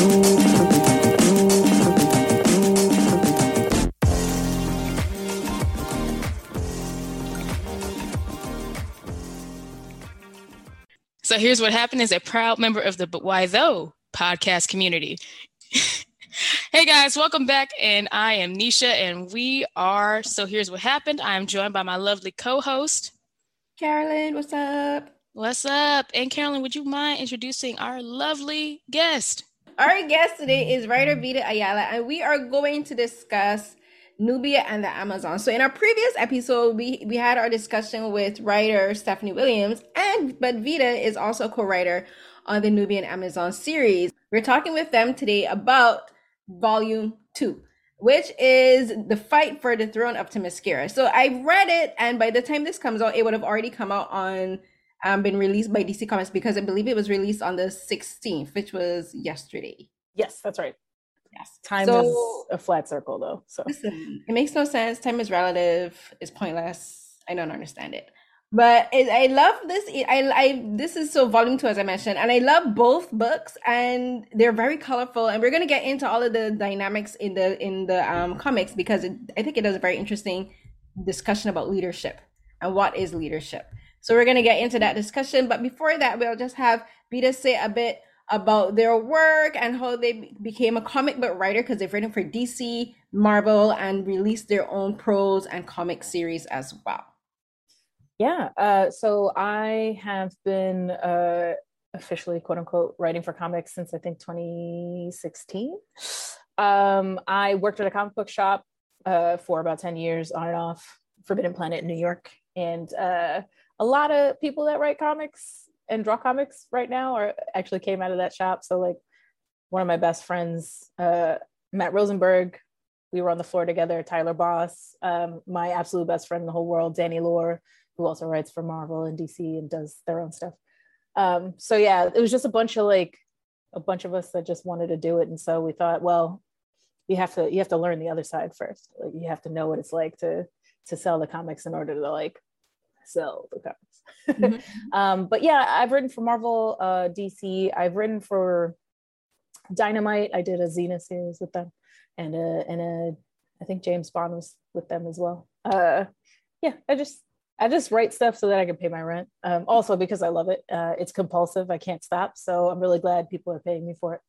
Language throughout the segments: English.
So here's what happened as a proud member of the But Why Though podcast community. hey guys, welcome back. And I am Nisha, and we are So Here's What Happened. I'm joined by my lovely co host, Carolyn. What's up? What's up? And Carolyn, would you mind introducing our lovely guest? Our guest today is writer Vita Ayala, and we are going to discuss Nubia and the Amazon. So in our previous episode, we, we had our discussion with writer Stephanie Williams, and but Vida is also a co-writer on the Nubian Amazon series. We're talking with them today about volume two, which is the fight for the throne of Themyscira. So I read it, and by the time this comes out, it would have already come out on um, been released by DC Comics because I believe it was released on the 16th, which was yesterday. Yes, that's right. Yes. Time So- is a flat circle though. So Listen, it makes no sense. Time is relative. It's pointless. I don't understand it. But it, I love this. I, I this is so volume two as I mentioned, and I love both books, and they're very colorful. And we're gonna get into all of the dynamics in the in the um, comics because it, I think it does a very interesting discussion about leadership and what is leadership. So we're gonna get into that discussion. But before that, we'll just have Vita say a bit about their work and how they became a comic book writer because they've written for DC, Marvel, and released their own prose and comic series as well. yeah. Uh, so I have been uh, officially quote unquote writing for comics since I think 2016. Um, I worked at a comic book shop uh, for about 10 years on and off, Forbidden Planet in New York. And uh, a lot of people that write comics and draw comics right now are actually came out of that shop. So like one of my best friends, uh, Matt Rosenberg, we were on the floor together, Tyler Boss, um, my absolute best friend in the whole world, Danny Lore, who also writes for Marvel and DC and does their own stuff. Um, so yeah, it was just a bunch of like a bunch of us that just wanted to do it. And so we thought, well, you have to you have to learn the other side first. Like you have to know what it's like to to sell the comics in order to like sell the comics. um, but yeah, I've written for Marvel, uh, DC. I've written for Dynamite. I did a Xena series with them, and a and a I think James Bond was with them as well. Uh, yeah, I just I just write stuff so that I can pay my rent. Um, also because I love it. Uh, it's compulsive. I can't stop. So I'm really glad people are paying me for it.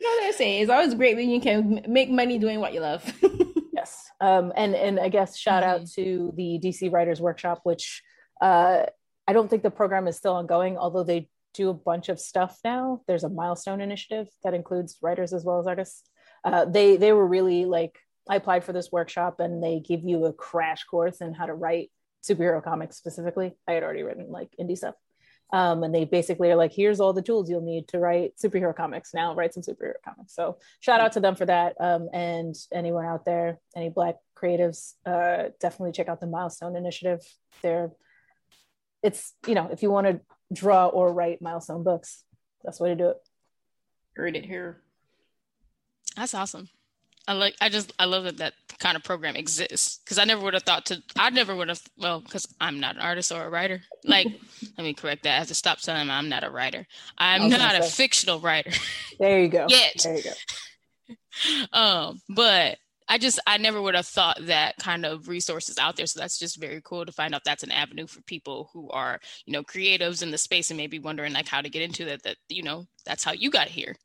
You know what I say? It's always great when you can make money doing what you love. yes. Um and and i guess shout out to the dc writers workshop which uh i don't think the program is still ongoing although they do a bunch of stuff now. There's a milestone initiative that includes writers as well as artists. Uh they they were really like i applied for this workshop and they give you a crash course in how to write superhero comics specifically. I had already written like indie stuff um, and they basically are like, here's all the tools you'll need to write superhero comics. Now write some superhero comics. So shout out to them for that. Um, and anyone out there, any Black creatives, uh, definitely check out the Milestone Initiative. They're, it's you know, if you want to draw or write milestone books, that's the way to do it. Heard it here. That's awesome. I like. I just. I love that that kind of program exists because I never would have thought to. I never would have. Well, because I'm not an artist or a writer. Like, let me correct that. I have to stop telling them I'm not a writer. I'm not a say. fictional writer. There you go. Yet. There you go. um, but I just. I never would have thought that kind of resources out there. So that's just very cool to find out that's an avenue for people who are, you know, creatives in the space and maybe wondering like how to get into that. That you know, that's how you got here.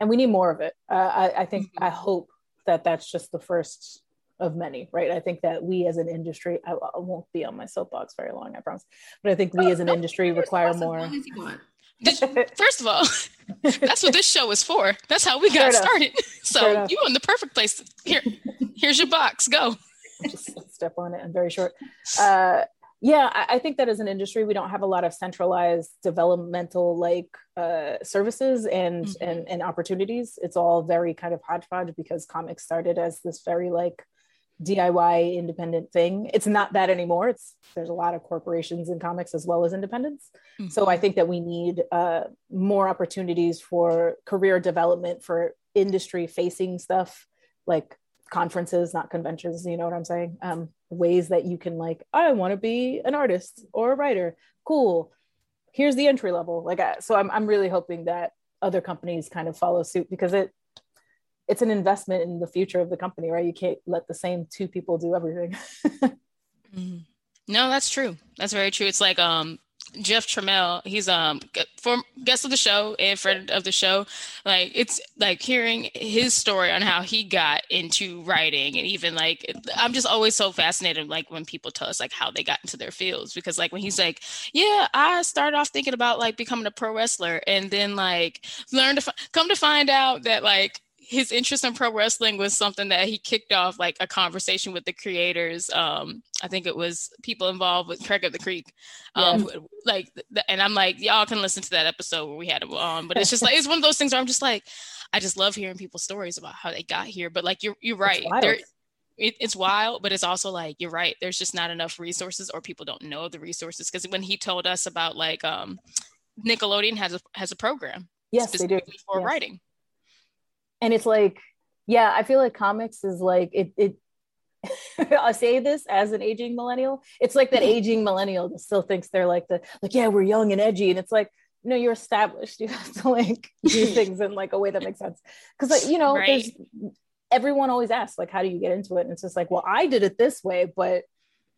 and we need more of it. Uh, I, I think, I hope that that's just the first of many, right? I think that we as an industry, I, I won't be on my soapbox very long, I promise, but I think we as an industry require more. First of all, that's what this show is for. That's how we got Fair started. Fair So enough. you in the perfect place. Here, here's your box. Go. just step on it. I'm very short. Uh, yeah, I, I think that as an industry, we don't have a lot of centralized developmental like uh, services and, Mhm. and and opportunities. It's all very kind of hodgepodge because comics started as this very like DIY independent thing. It's not that anymore. It's there's a lot of corporations in comics as well as independents. So I think that we need uh, more opportunities for career development for industry facing stuff like conferences, not conventions. You know what I'm saying? Um, ways that you can like, I want to be an artist or a writer. Cool. Here's the entry level. Like, I, so I'm I'm really hoping that other companies kind of follow suit because it it's an investment in the future of the company, right? You can't let the same two people do everything. mm-hmm. No, that's true. That's very true. It's like um Jeff Trammell, he's um guest of the show and friend of the show. Like it's like hearing his story on how he got into writing and even like I'm just always so fascinated like when people tell us like how they got into their fields because like when he's like, yeah, I started off thinking about like becoming a pro wrestler and then like learn to f- come to find out that like his interest in pro wrestling was something that he kicked off like a conversation with the creators. Um, I think it was people involved with Craig of the Creek. Um, like, and I'm like, y'all can listen to that episode where we had him on, but it's just like, it's one of those things where I'm just like, I just love hearing people's stories about how they got here. But like, you're, you're right. There, it, it's wild, but it's also like, you're right. There's just not enough resources or people don't know the resources. Cause when he told us about like, um, Nickelodeon has a, has a program. Yes, they do. For yes. writing and it's like yeah i feel like comics is like it it i say this as an aging millennial it's like that aging millennial that still thinks they're like the like yeah we're young and edgy. And it's like no you're established. You have to like do things in like a way that makes sense. Because like you know right. there's everyone always asks like how do you get into it? And it's just like well i did it this way but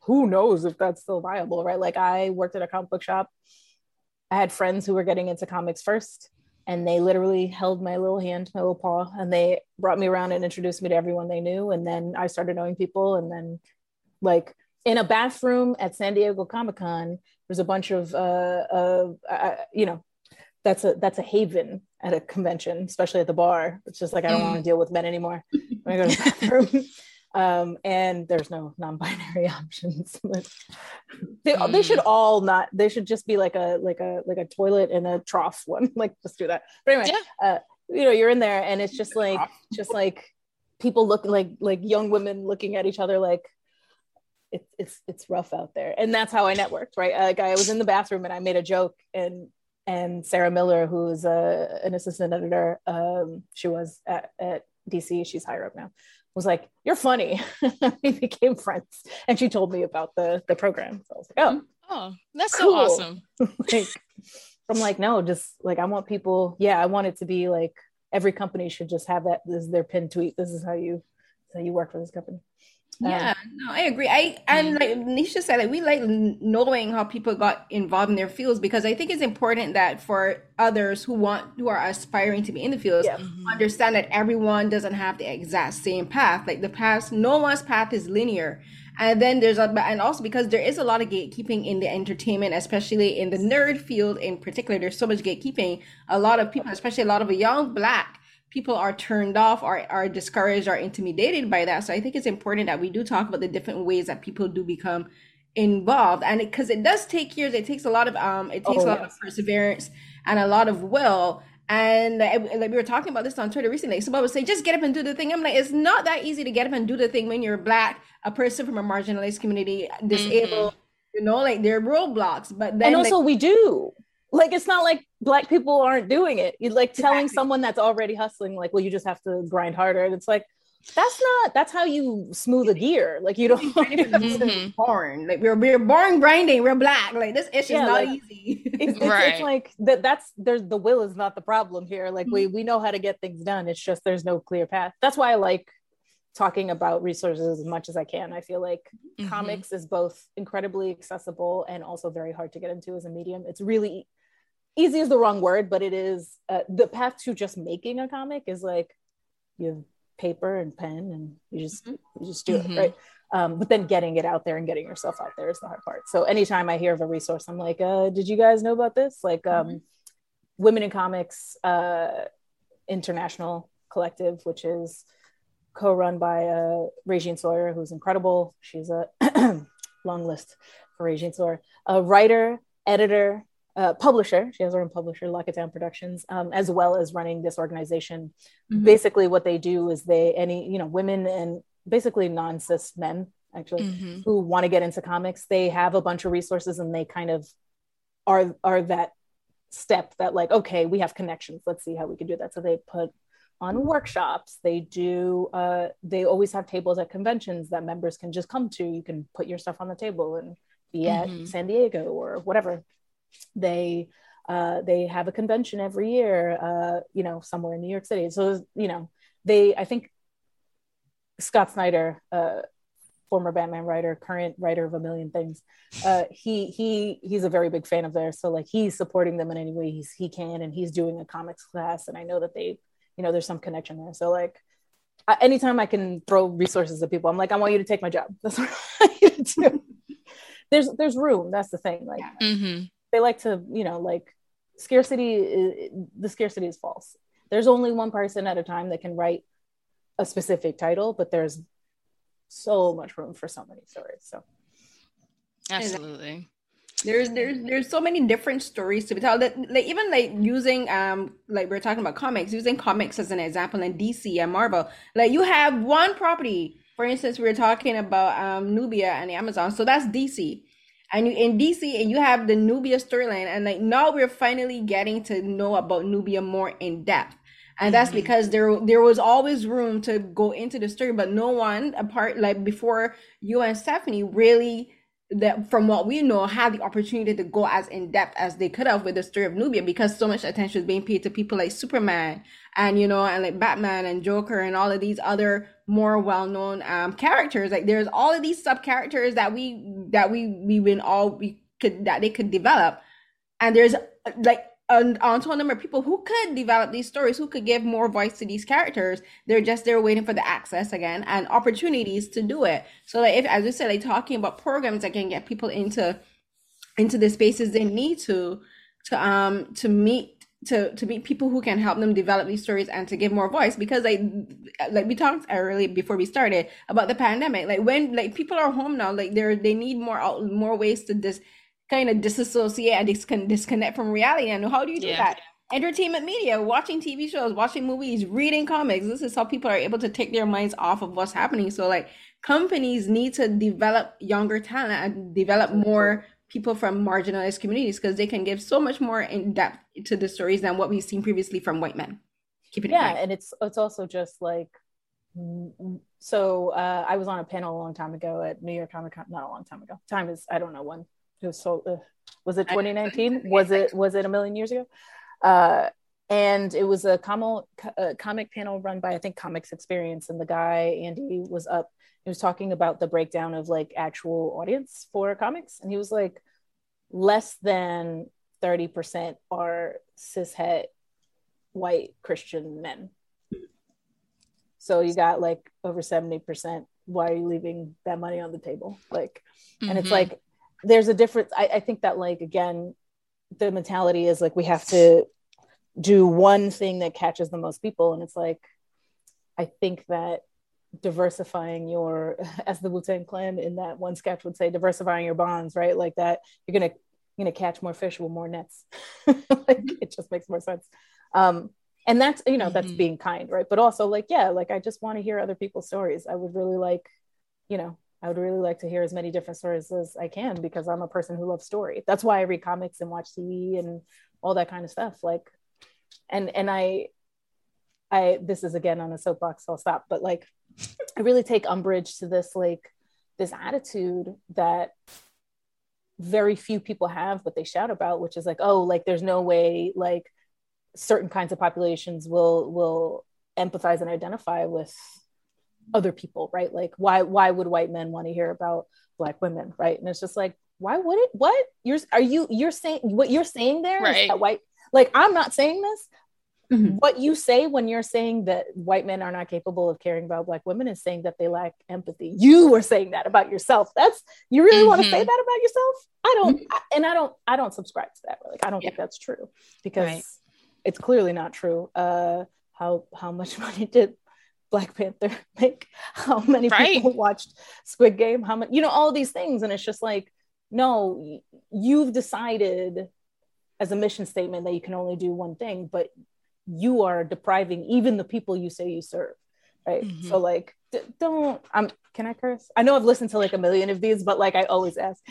who knows if that's still viable right? Like i worked at a comic book shop. I had friends who were getting into comics first and they literally held my little hand, my little paw, and they brought me around and introduced me to everyone they knew. And then I started knowing people. And then, like in a bathroom at San Diego Comic Con, there's a bunch of, uh, uh, uh, you know, that's a that's a haven at a convention, especially at the bar. It's just like I don't mm. want to deal with men anymore. When I go to the bathroom. Um, and there's no non-binary options. they, mm. they should mm. all not. They should just be like a like a like a toilet and a trough one. like just do that. But anyway, yeah. uh, you know, you're in there, and it's just like just like people look like like young women looking at each other like it's it's it's rough out there and that's how i networked right like i was in the bathroom and i made a joke and and sarah miller who's a, an assistant editor um, she was at, at dc she's higher up now was like, "You're funny." we became friends, and she told me about the the program. So I was like, "Oh, oh, that's cool. so awesome!" like, I'm like, no, just like I want people. Yeah, I want it to be like every company should just have that as their pin tweet. This is how you how you work for this company. Yeah, um, no, I agree. I and like Nisha said, like we like knowing how people got involved in their fields because I think it's important that for others who want who are aspiring to be in the fields yeah. mm-hmm. understand that everyone doesn't have the exact same path. Like the path, no one's path is linear. And then there's a and also because there is a lot of gatekeeping in the entertainment, especially in the nerd field in particular. There's so much gatekeeping. A lot of people, especially a lot of young black people are turned off or are discouraged or intimidated by that. So I think it's important that we do talk about the different ways that people do become involved and because it, it, does take years it takes a lot of um it takes oh, a lot yes. of perseverance and a lot of will and like, we were talking about this on Twitter recently. Somebody would say, just get up and do the thing. I'm like, it's not that easy to get up and do the thing when you're black, a person from a marginalized community, disabled. Mm-hmm. You know, like there are roadblocks. But then, and also like, we do like it's not like black people aren't doing it you like telling exactly. someone that's already hustling like well you just have to grind harder and it's like that's not that's how you smooth a gear like you don't mm-hmm. born like we're, we're born grinding we're black like this issue yeah, not like, easy it's, it's, right. it's like that that's there's the will is not the problem here like we we know how to get things done it's just there's no clear path that's why i like talking about resources as much as I can. I feel like mm-hmm. comics is both incredibly accessible and also very hard to get into as a medium. It's really easy is the wrong word, but it is uh, the path to just making a comic is like you have paper and pen and you just mm-hmm. you just do mm-hmm. it right. Um, but then getting it out there and getting yourself out there is the hard part. So anytime I hear of a resource, I'm like, uh, did you guys know about this? Like um, mm-hmm. Women in Comics uh, International Collective, which is co-run by uh, Regine Sawyer, who's incredible. She's a long list for Regine Sawyer, a writer, editor, uh, publisher. She has her own publisher, Lockett Down Productions, um, as well as running this organization. Mm-hmm. Basically, what they do is they any you know women and basically non cis men actually mm-hmm. who want to get into comics. They have a bunch of resources and they kind of are are that step that like okay we have connections let's see how we can do that so they put on workshops they do uh, they always have tables at conventions that members can just come to you can put your stuff on the table and be mm-hmm. at san diego or whatever they Uh, they have a convention every year, uh, you know, somewhere in New York City. So, you know, they, I think Scott Snyder, uh, former Batman writer, current writer of a million things, uh, he he he's a very big fan of theirs. So like he's supporting them in any way he's, he can, and he's doing a comics class, and I know that they, you know, there's some connection there. So like, anytime I can throw resources at people, I'm like, I want you to take my job. That's what I want you to do. there's there's room. That's the thing. Like mm-hmm. They like to, you know, like scarcity. Is, the scarcity is false. There's only one person at a time that can write a specific title, but there's so much room for so many stories. So absolutely there's there's there's so many different stories to be told that like even like using um like we're talking about comics using comics as an example in dc and marvel like you have one property for instance we are talking about um nubia and amazon so that's dc and you in dc and you have the nubia storyline and like now we're finally getting to know about nubia more in depth and that's mm-hmm. because there there was always room to go into the story but no one apart like before you and stephanie really that from what we know had the opportunity to go as in depth as they could have with the story of Nubia because so much attention is being paid to people like Superman and you know and like Batman and Joker and all of these other more well-known um characters. Like there's all of these sub characters that we that we we been all we could that they could develop. And there's like an untold number of people who could develop these stories, who could give more voice to these characters. They're just there waiting for the access again and opportunities to do it. So like if as we said, like talking about programs that can get people into into the spaces they need to to um to meet to to meet people who can help them develop these stories and to give more voice because like like we talked earlier before we started about the pandemic like when like people are home now like they're they need more out more ways to this kind of disassociate and discon- disconnect from reality. And how do you do yeah. that? Entertainment media, watching TV shows, watching movies, reading comics. This is how people are able to take their minds off of what's happening. So, like, companies need to develop younger talent and develop more people from marginalized communities because they can give so much more in depth to the stories than what we've seen previously from white men. Keep it yeah, and it's it's also just like so uh, I was on a panel a long time ago at New York Comic Con. Not a long time ago. Time is I don't know when was so uh, was it 2019 was it was it a million years ago? Uh, and it was a, com- a comic panel run by i think comics experience and the guy andy was up. He was talking about the breakdown of like actual audience for comics and he was like less than 30% are cishet white christian men. So you got like over 70% why are you leaving that money on the table? Like and mm-hmm. it's like there's a difference. I, I think that like again, the mentality is like we have to do one thing that catches the most people, and it's like I think that diversifying your, as the Wu Tang Clan in that one sketch would say, diversifying your bonds, right? Like that, you're gonna you're gonna catch more fish with more nets. like, it just makes more sense. Um, and that's you know mm-hmm. that's being kind, right? But also like yeah, like I just want to hear other people's stories. I would really like, you know, I would really like to hear as many different stories as I can because I'm a person who loves story. That's why I read comics and watch TV and all that kind of stuff. Like, and and I, I this is again on a soapbox, so I'll stop. But like, I really take umbrage to this like this attitude that very few people have, but they shout about, which is like, oh, like there's no way like certain kinds of populations will will empathize and identify with other people, right? Like why why would white men want to hear about black women, right? And it's just like, why would it? What you're are you you're saying what you're saying there right. that white like I'm not saying this. Mm-hmm. What you say when you're saying that white men are not capable of caring about black women is saying that they lack empathy. You were saying that about yourself. That's you really mm-hmm. want to say that about yourself? I don't, mm-hmm. I, and I don't, I don't subscribe to that. Like I don't yeah. think that's true because right. it's clearly not true. Uh, how how much money did Black Panther like how many right. people watched Squid Game? How many you know all these things. And it's just like no you've decided as a mission statement that you can only do one thing but you are depriving even the people you say you serve right? Mm-hmm. so like d- don't i'm can i curse? I know i've listened to like a million of these but like i always ask.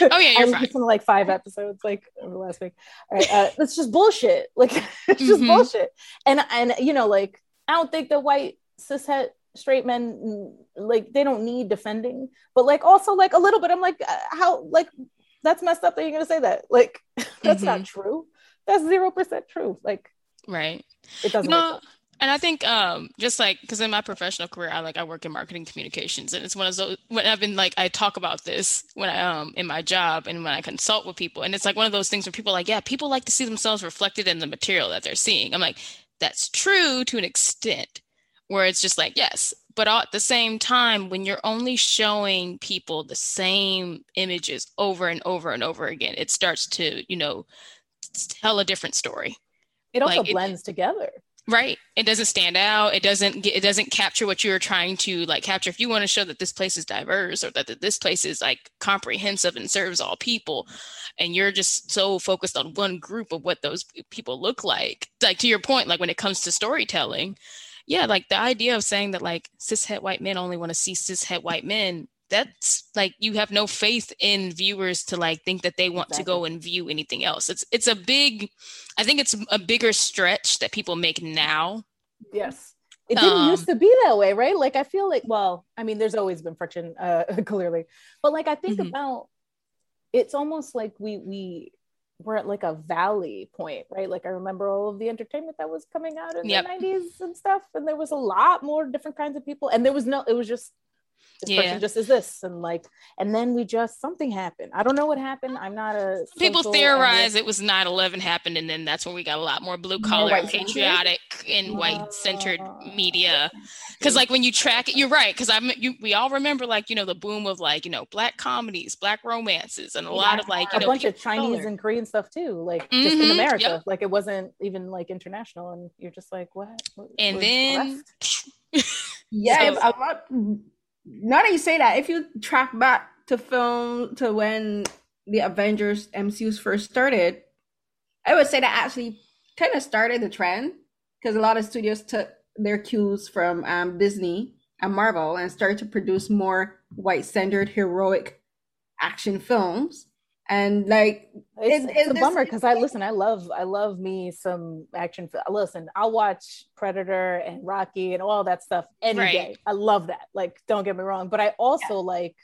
Oh yeah i listened to like five episodes like over the last week. All right uh, it's just bullshit. Like it's just mm-hmm. bullshit. And and you know like I don't think the white cishet straight men like they don't need defending, but like also like a little bit. I'm like, uh, how like that's messed up that you're gonna say that. Like that's mm-hmm. not true. That's zero percent true. Like right. It doesn't. No, and I think um, just like because in my professional career, I like I work in marketing communications, and it's one of those when I've been like I talk about this when I um in my job and when I consult with people, and it's like one of those things where people are like, yeah, people like to see themselves reflected in the material that they're seeing. I'm like, that's true to an extent, where it's just like yes, but at the same time, when you're only showing people the same images over and over and over again, it starts to you know tell a different story. It also like, blends it, together right. It doesn't stand out. It doesn't get, it doesn't capture what you're trying to like capture. If you want to show that this place is diverse or that this place is like comprehensive and serves all people and you're just so focused on one group of what those people look like like to your point like when it comes to storytelling yeah like the idea of saying that like cishet white men only want to see cishet white men that's like you have no faith in viewers to like think that they want exactly. to go and view anything else. It's it's a big I think it's a bigger stretch that people make now. Yes. It didn't um, used to be that way, right? Like I feel like well, I mean there's always been friction uh clearly. But like I think mm-hmm. about it's almost like we we we're at like a valley point, right? Like I remember all of the entertainment that was coming out in yep. the 90s and stuff. And there was a lot more different kinds of people. And there was no, it was just this yeah. person just is this and like and then we just something happened i don't know what happened i'm not a people theorize it was 9-11 happened and then that's when we got a lot more blue collar patriotic and white centered media because like when you track it you're right because i'm you, we all remember like you know the boom of like you know black comedies black romances and a yeah. lot of like a know, bunch of chinese color. and korean stuff too like mm-hmm. just in mm-hmm. america yep. like it wasn't even like international and you're just like what, what and then yeah so, a lot now that you say that, if you track back to film to when the Avengers MCUs first started, I would say that actually kind of started the trend because a lot of studios took their cues from um, Disney and Marvel and started to produce more white centered heroic action films and like it's, it's, it's a bummer because I listen. I love I love me some action. Listen, I'll watch Predator and Rocky and all that stuff any right. day. I love that. Like, don't get me wrong, but I also yeah. like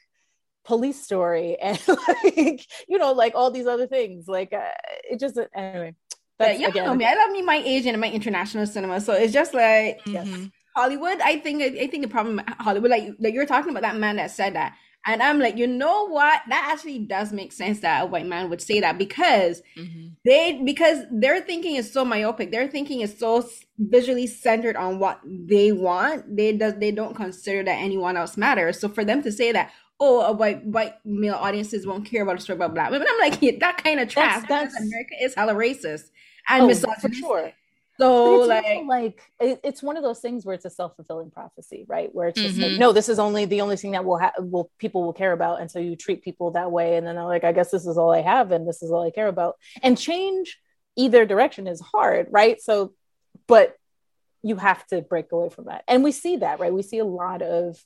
Police Story and like you know like all these other things. Like uh, it just anyway. But yeah, again, know me. I love me my Asian and my international cinema. So it's just like mm-hmm. Hollywood. I think I think the problem Hollywood, like like you're talking about that man that said that and I'm like, you know what? That actually does make sense that a white man would say that because mm-hmm. they because their thinking is so myopic. Their thinking is so visually centered on what they want. They does they don't consider that anyone else matters. So for them to say that, oh, a white white male audiences won't care about a story about black women, I'm like, yeah, that kind of trash. That's, that's America is hella racist and oh, misogynistic. So like, like it, it's one of those things where it's a self fulfilling prophecy, right? Where it's just mm-hmm. like, no, this is only the only thing that will have will people will care about, and so you treat people that way, and then they're like, I guess this is all I have, and this is all I care about, and change either direction is hard, right? So, but you have to break away from that, and we see that, right? We see a lot of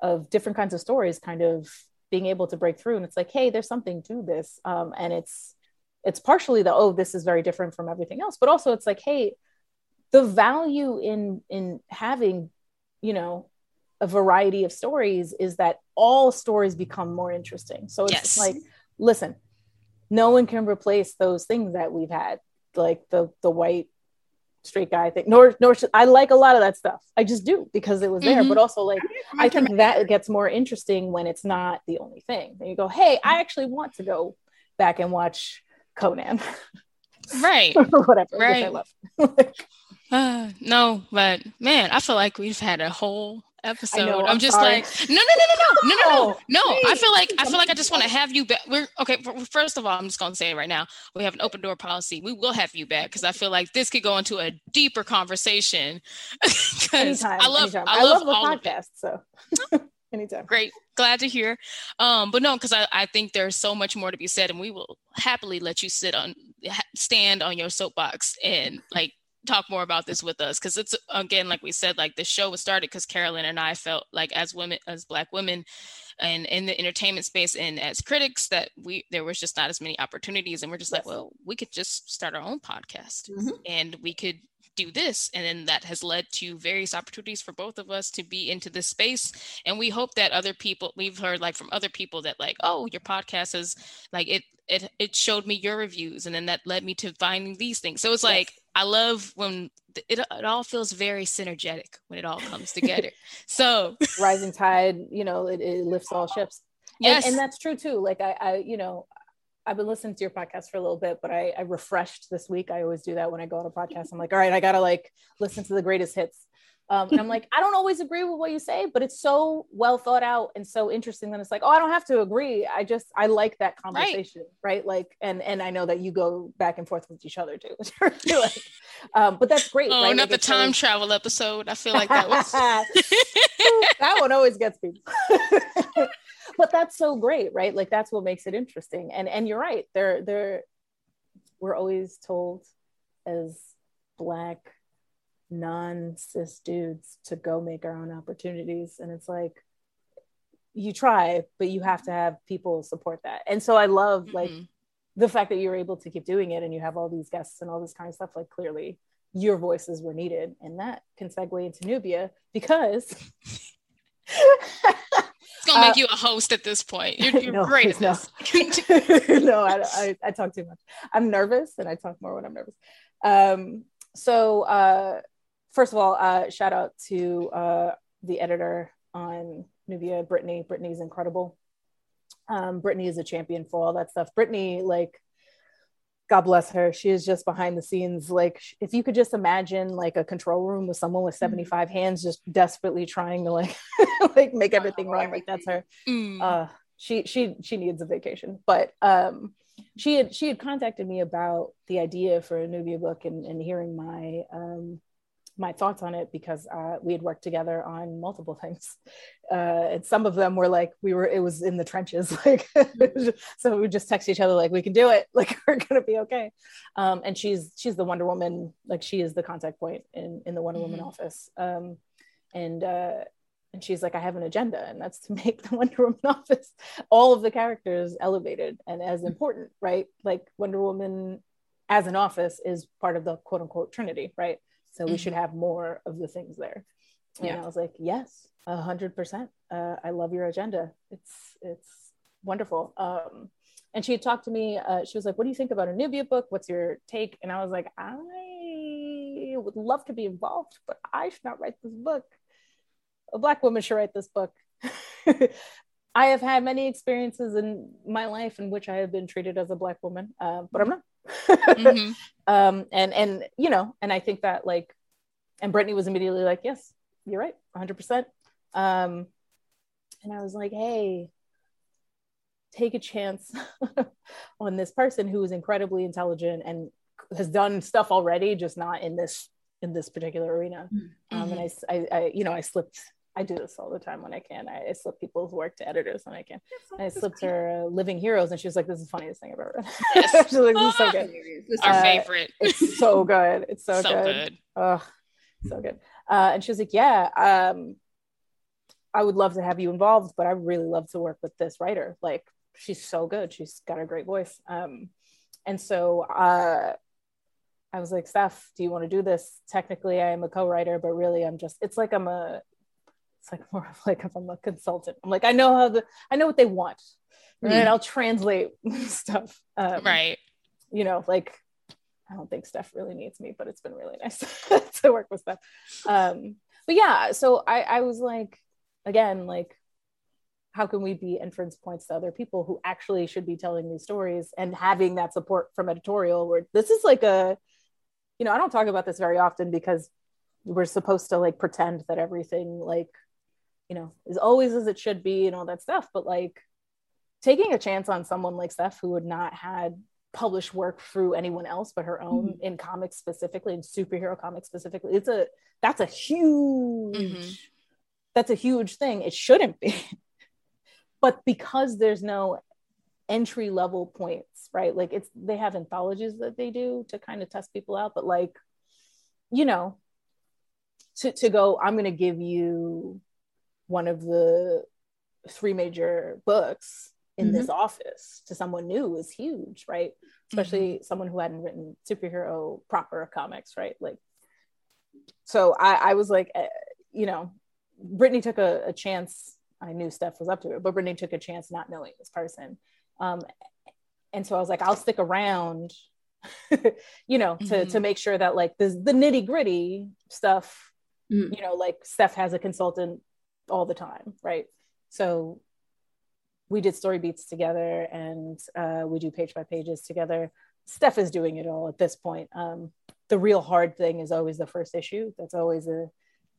of different kinds of stories, kind of being able to break through, and it's like, hey, there's something to this, um, and it's it's partially the oh this is very different from everything else but also it's like hey the value in in having you know a variety of stories is that all stories become more interesting so it's yes. like listen no one can replace those things that we've had like the the white straight guy thing nor nor should, i like a lot of that stuff i just do because it was there mm-hmm. but also like i think that gets more interesting when it's not the only thing and you go hey i actually want to go back and watch Conan. Right. or whatever. Right. I love. uh, no, but man, I feel like we've had a whole episode. Know, I'm, I'm, just sorry. like, no, no, no, no, no, no, no, no. no. I feel like I feel like I just want to have you back. We're okay. First of all, I'm just gonna say it right now. We have an open door policy. We will have you back because I feel like this could go into a deeper conversation. Because I love, anytime. I love, I love the podcast. So anytime. Great. Glad to hear. Um, but no, because I, I think there's so much more to be said, and we will happily let you sit on stand on your soapbox and like talk more about this with us because it's again like we said like the show was started because carolyn and i felt like as women as black women and in the entertainment space and as critics that we there was just not as many opportunities and we're just yes. like well we could just start our own podcast mm-hmm. and we could do this. And then that has led to various opportunities for both of us to be into this space. And we hope that other people we've heard like from other people that like oh your podcast is like it it it showed me your reviews and then that led me to finding these things. So it's yes. like i love when it, it all feels very synergetic when it all comes together. So rising tide you know it, it lifts all ships. Yes and, and that's true too. Like I, I you know I've been listening to your podcast for a little bit, but I, I, refreshed this week. I always do that when I go on a podcast. I'm like, all right, I gotta like listen to the greatest hits. Um, and I'm like, I don't always agree with what you say, but it's so well thought out and so interesting that it's like, oh, I don't have to agree. I just I like that conversation, right? right? Like, and and I know that you go back and forth with each other too. like, um, but that's great. Oh, right? not like the time so... travel episode. I feel like that was that one always gets me but that's so great right? Like that's what makes it interesting. And and you're right. They're they're we're always told as black non-cis dudes to go make our own opportunities. And it's like you try but you have to have people support that. And so i love mm-hmm. like the fact that you're able to keep doing it and you have all these guests and all this kind of stuff like clearly your voices were needed. And that can segue into nubia because gonna make uh, you a host at this point. You're, you're no, great at no. no, I, I, I, talk too much. I'm nervous, and I talk more when I'm nervous. Um, so, uh, first of all, uh, shout out to uh, the editor on Nubia, Brittany. Brittany's incredible. Um, Brittany is a champion for all that stuff. Brittany, like, God bless her. She is just behind the scenes. Like, if you could just imagine like a control room with someone with mm. 75 mm. hands just desperately trying to like like make everything run, like that's her. Mm. Uh, she she she needs a vacation. But um, she had she had contacted me about the idea for a Nubia book and, and hearing my um, my thoughts on it because uh, we had worked together on multiple things. Uh, and some of them were like we were it was in the trenches like so we would just text each other like we can do it. Like we're gonna be okay. Um, and she's she's the wonder woman like she is the contact point in in the wonder mm-hmm. woman office. Um, and uh, and she's like i have an agenda and that's to make the wonder woman office all of the characters elevated and as important right? Like wonder woman as an office is part of the quote unquote trinity right so we should mm-hmm. have more of the things there. And yeah. I was like, yes, a hundred percent. Uh, I love your agenda. It's, it's wonderful. Um, and she had talked to me. Uh, she was like, what do you think about a Nubia book? What's your take? And I was like, I would love to be involved, but I should not write this book. A black woman should write this book. I have had many experiences in my life in which I have been treated as a black woman, uh, but I'm not mm-hmm. um, and and you know, and I think that like, and Brittany was immediately like, "Yes, you're right, 100." Um, percent And I was like, "Hey, take a chance on this person who is incredibly intelligent and has done stuff already, just not in this in this particular arena." Mm-hmm. Um, and I, I, I, you know, I slipped I do this all the time when I can. I, I slip people's work to editors when I can. I slipped her uh, Living Heroes, and she was like, "This is the funniest thing I've ever read." Yes. She's like, "This is so good." Our uh, favorite. it's so good. It's so, so good. good. Oh, so good. Uh, and she was like, "Yeah, um, I would love to have you involved, but I really love to work with this writer. Like, she's so good. She's got a great voice." Um, and so uh, I was like, Steph, do you want to do this? Technically, I am a co-writer, but really, I'm just. It's like I'm a it's like more of like if I'm a consultant. I'm like, I know how the I know what they want. Mm. And I'll translate stuff. Um, right. You know, like I don't think Steph really needs me, but it's been really nice to work with Steph. Um, but yeah, so I, I was like, again, like, how can we be inference points to other people who actually should be telling these stories and having that support from editorial where this is like a, you know, I don't talk about this very often because we're supposed to like pretend that everything like you know is always as it should be and all that stuff. But like taking a chance on someone like steph who had not had published work through anyone else but her own mm-hmm. in comics specifically in superhero comics specifically it's a that's a huge mm-hmm. that's a huge thing. It shouldn't be. But because there's no entry level points right? Like it's they have anthologies that they do to kind of test people out. But like you know to, to go i'm going to give you one of the three major books in mm-hmm. this office to someone new is huge, right? Especially mm-hmm. someone who hadn't written superhero proper comics, right? Like so I, I was like, uh, you know, Brittany took a, a, chance. I knew Steph was up to it, but Brittany took a chance not knowing this person. Um, and so I was like, I'll stick around, you know, to, mm-hmm. to make sure that like the, the nitty gritty stuff, mm-hmm. you know, like Steph has a consultant all the time. Right. So we did story beats together and uh, we do page by pages together. Steph is doing it all at this point. Um, the real hard thing is always the first issue. That's always a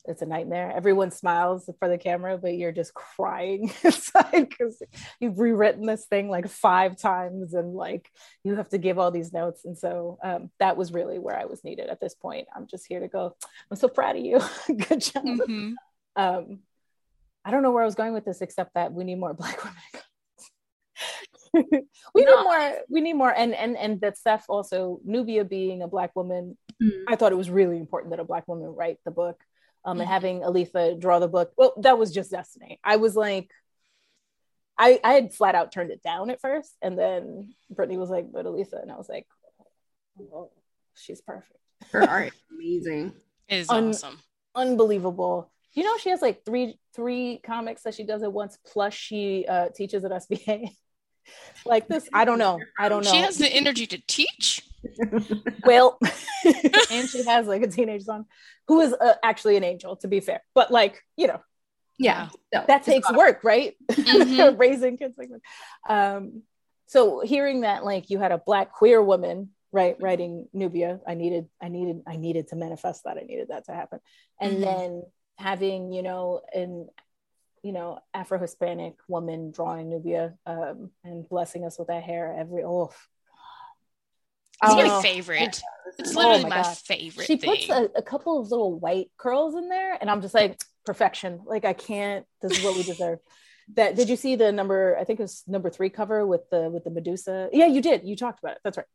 it's a nightmare. Everyone smiles for the camera, but you're just crying inside because you've rewritten this thing like five times and like you have to give all these notes. And so um, that was really where I was needed at this point. I'm just here to go. I'm so proud of you. Good job. Mm-hmm. Um, I don't know where I was going with this except that we need more black women we no. need more we need more. And and and that Steph also Nubia being a black woman mm. I thought it was really important that a black woman write the book um mm. and having Alitha draw the book. Well that was just destiny. I was like I I had flat out turned it down at first and then Brittany was like but Alitha and I was like oh, she's perfect. Her art amazing. Is Un- awesome. unbelievable you know she has like three three comics that she does at once plus she uh, teaches at sva like this i don't know. I don't know. she has the energy to teach? Well and she has like a teenage son who is uh, actually an angel to be fair. But like you know. Yeah. No, that takes work right? Mm-hmm. raising kids like that. Um so hearing that like you had a black queer woman right writing nubia i needed i needed i needed to manifest that. I needed that to happen. And mm-hmm. then having you know an you know afro hispanic woman drawing nubia um, and blessing us with that hair every oh it's my favorite. It's literally oh my, my favorite. She thing. puts a, a, couple of little white curls in there, and I'm just like perfection. Like I can't. This is what we deserve. that did you see the number? I think it was number three cover with the with the Medusa. Yeah, you did. You talked about it. That's right.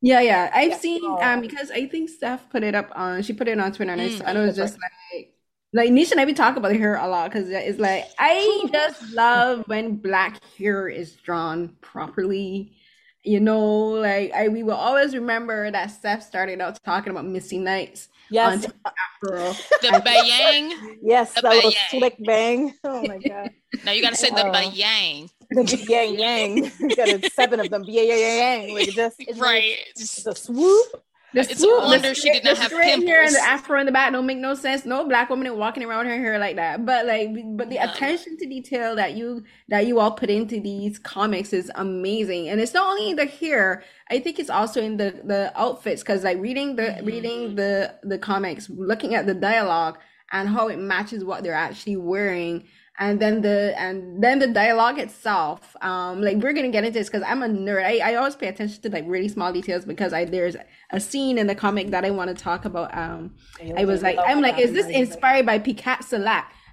Yeah, yeah. I've yeah. seen oh. um because I think Steph put it up on. She put it on Twitter, and mm, I, I was just right. like like Nisha and I be talking about her a lot because it's like I just love when black hair is drawn properly. You know, like I we will always remember that Steph started out talking about Misty Knights. Yes, Afro. the bayang. Yes, the that bayang. little slick bang. Oh my god! now you gotta say the uh, bayang. The yang yang. you got seven of them. Yang yang yang. Like just right. Just a swoop. The it's a wonder she did not have pimples. hair and the afro in the back don't make no sense. No black woman is walking around her hair like that. But like, but the attention to detail that you that you all put into these comics is amazing. And it's not only the hair. I think it's also in the the outfits because like reading the mm-hmm. reading the the comics, looking at the dialogue and how it matches what they're actually wearing and then the and then the dialogue itself um like we're gonna get into this because i'm a nerd. I, I always pay attention to like really small details because i there's a scene in the comic that i want to talk about um i was like i'm like is this inspired by picasso?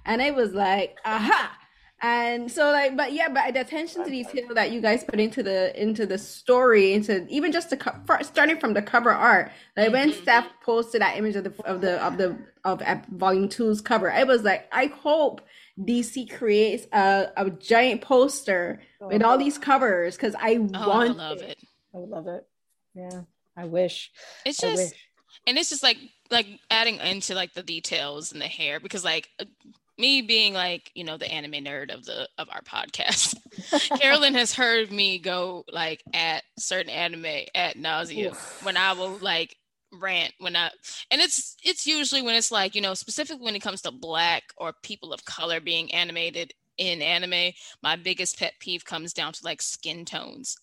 And i was like aha! And so like but yeah but the attention to detail that you guys put into the into the story into even just the co- starting from the cover art like when mm-hmm. steph posted that image of the of the of the of volume two's cover i was like i hope DC creates a, a giant poster oh, with all these covers because I oh, want I love it. it. I would love it. Yeah, I wish. It's just, wish. and it's just like like adding into like the details and the hair because like uh, me being like you know the anime nerd of the of our podcast carolyn has heard me go like at certain anime at nausea when i will like rant when I and it's it's usually when it's like, you know, specifically when it comes to black or people of color being animated in anime, my biggest pet peeve comes down to like skin tones.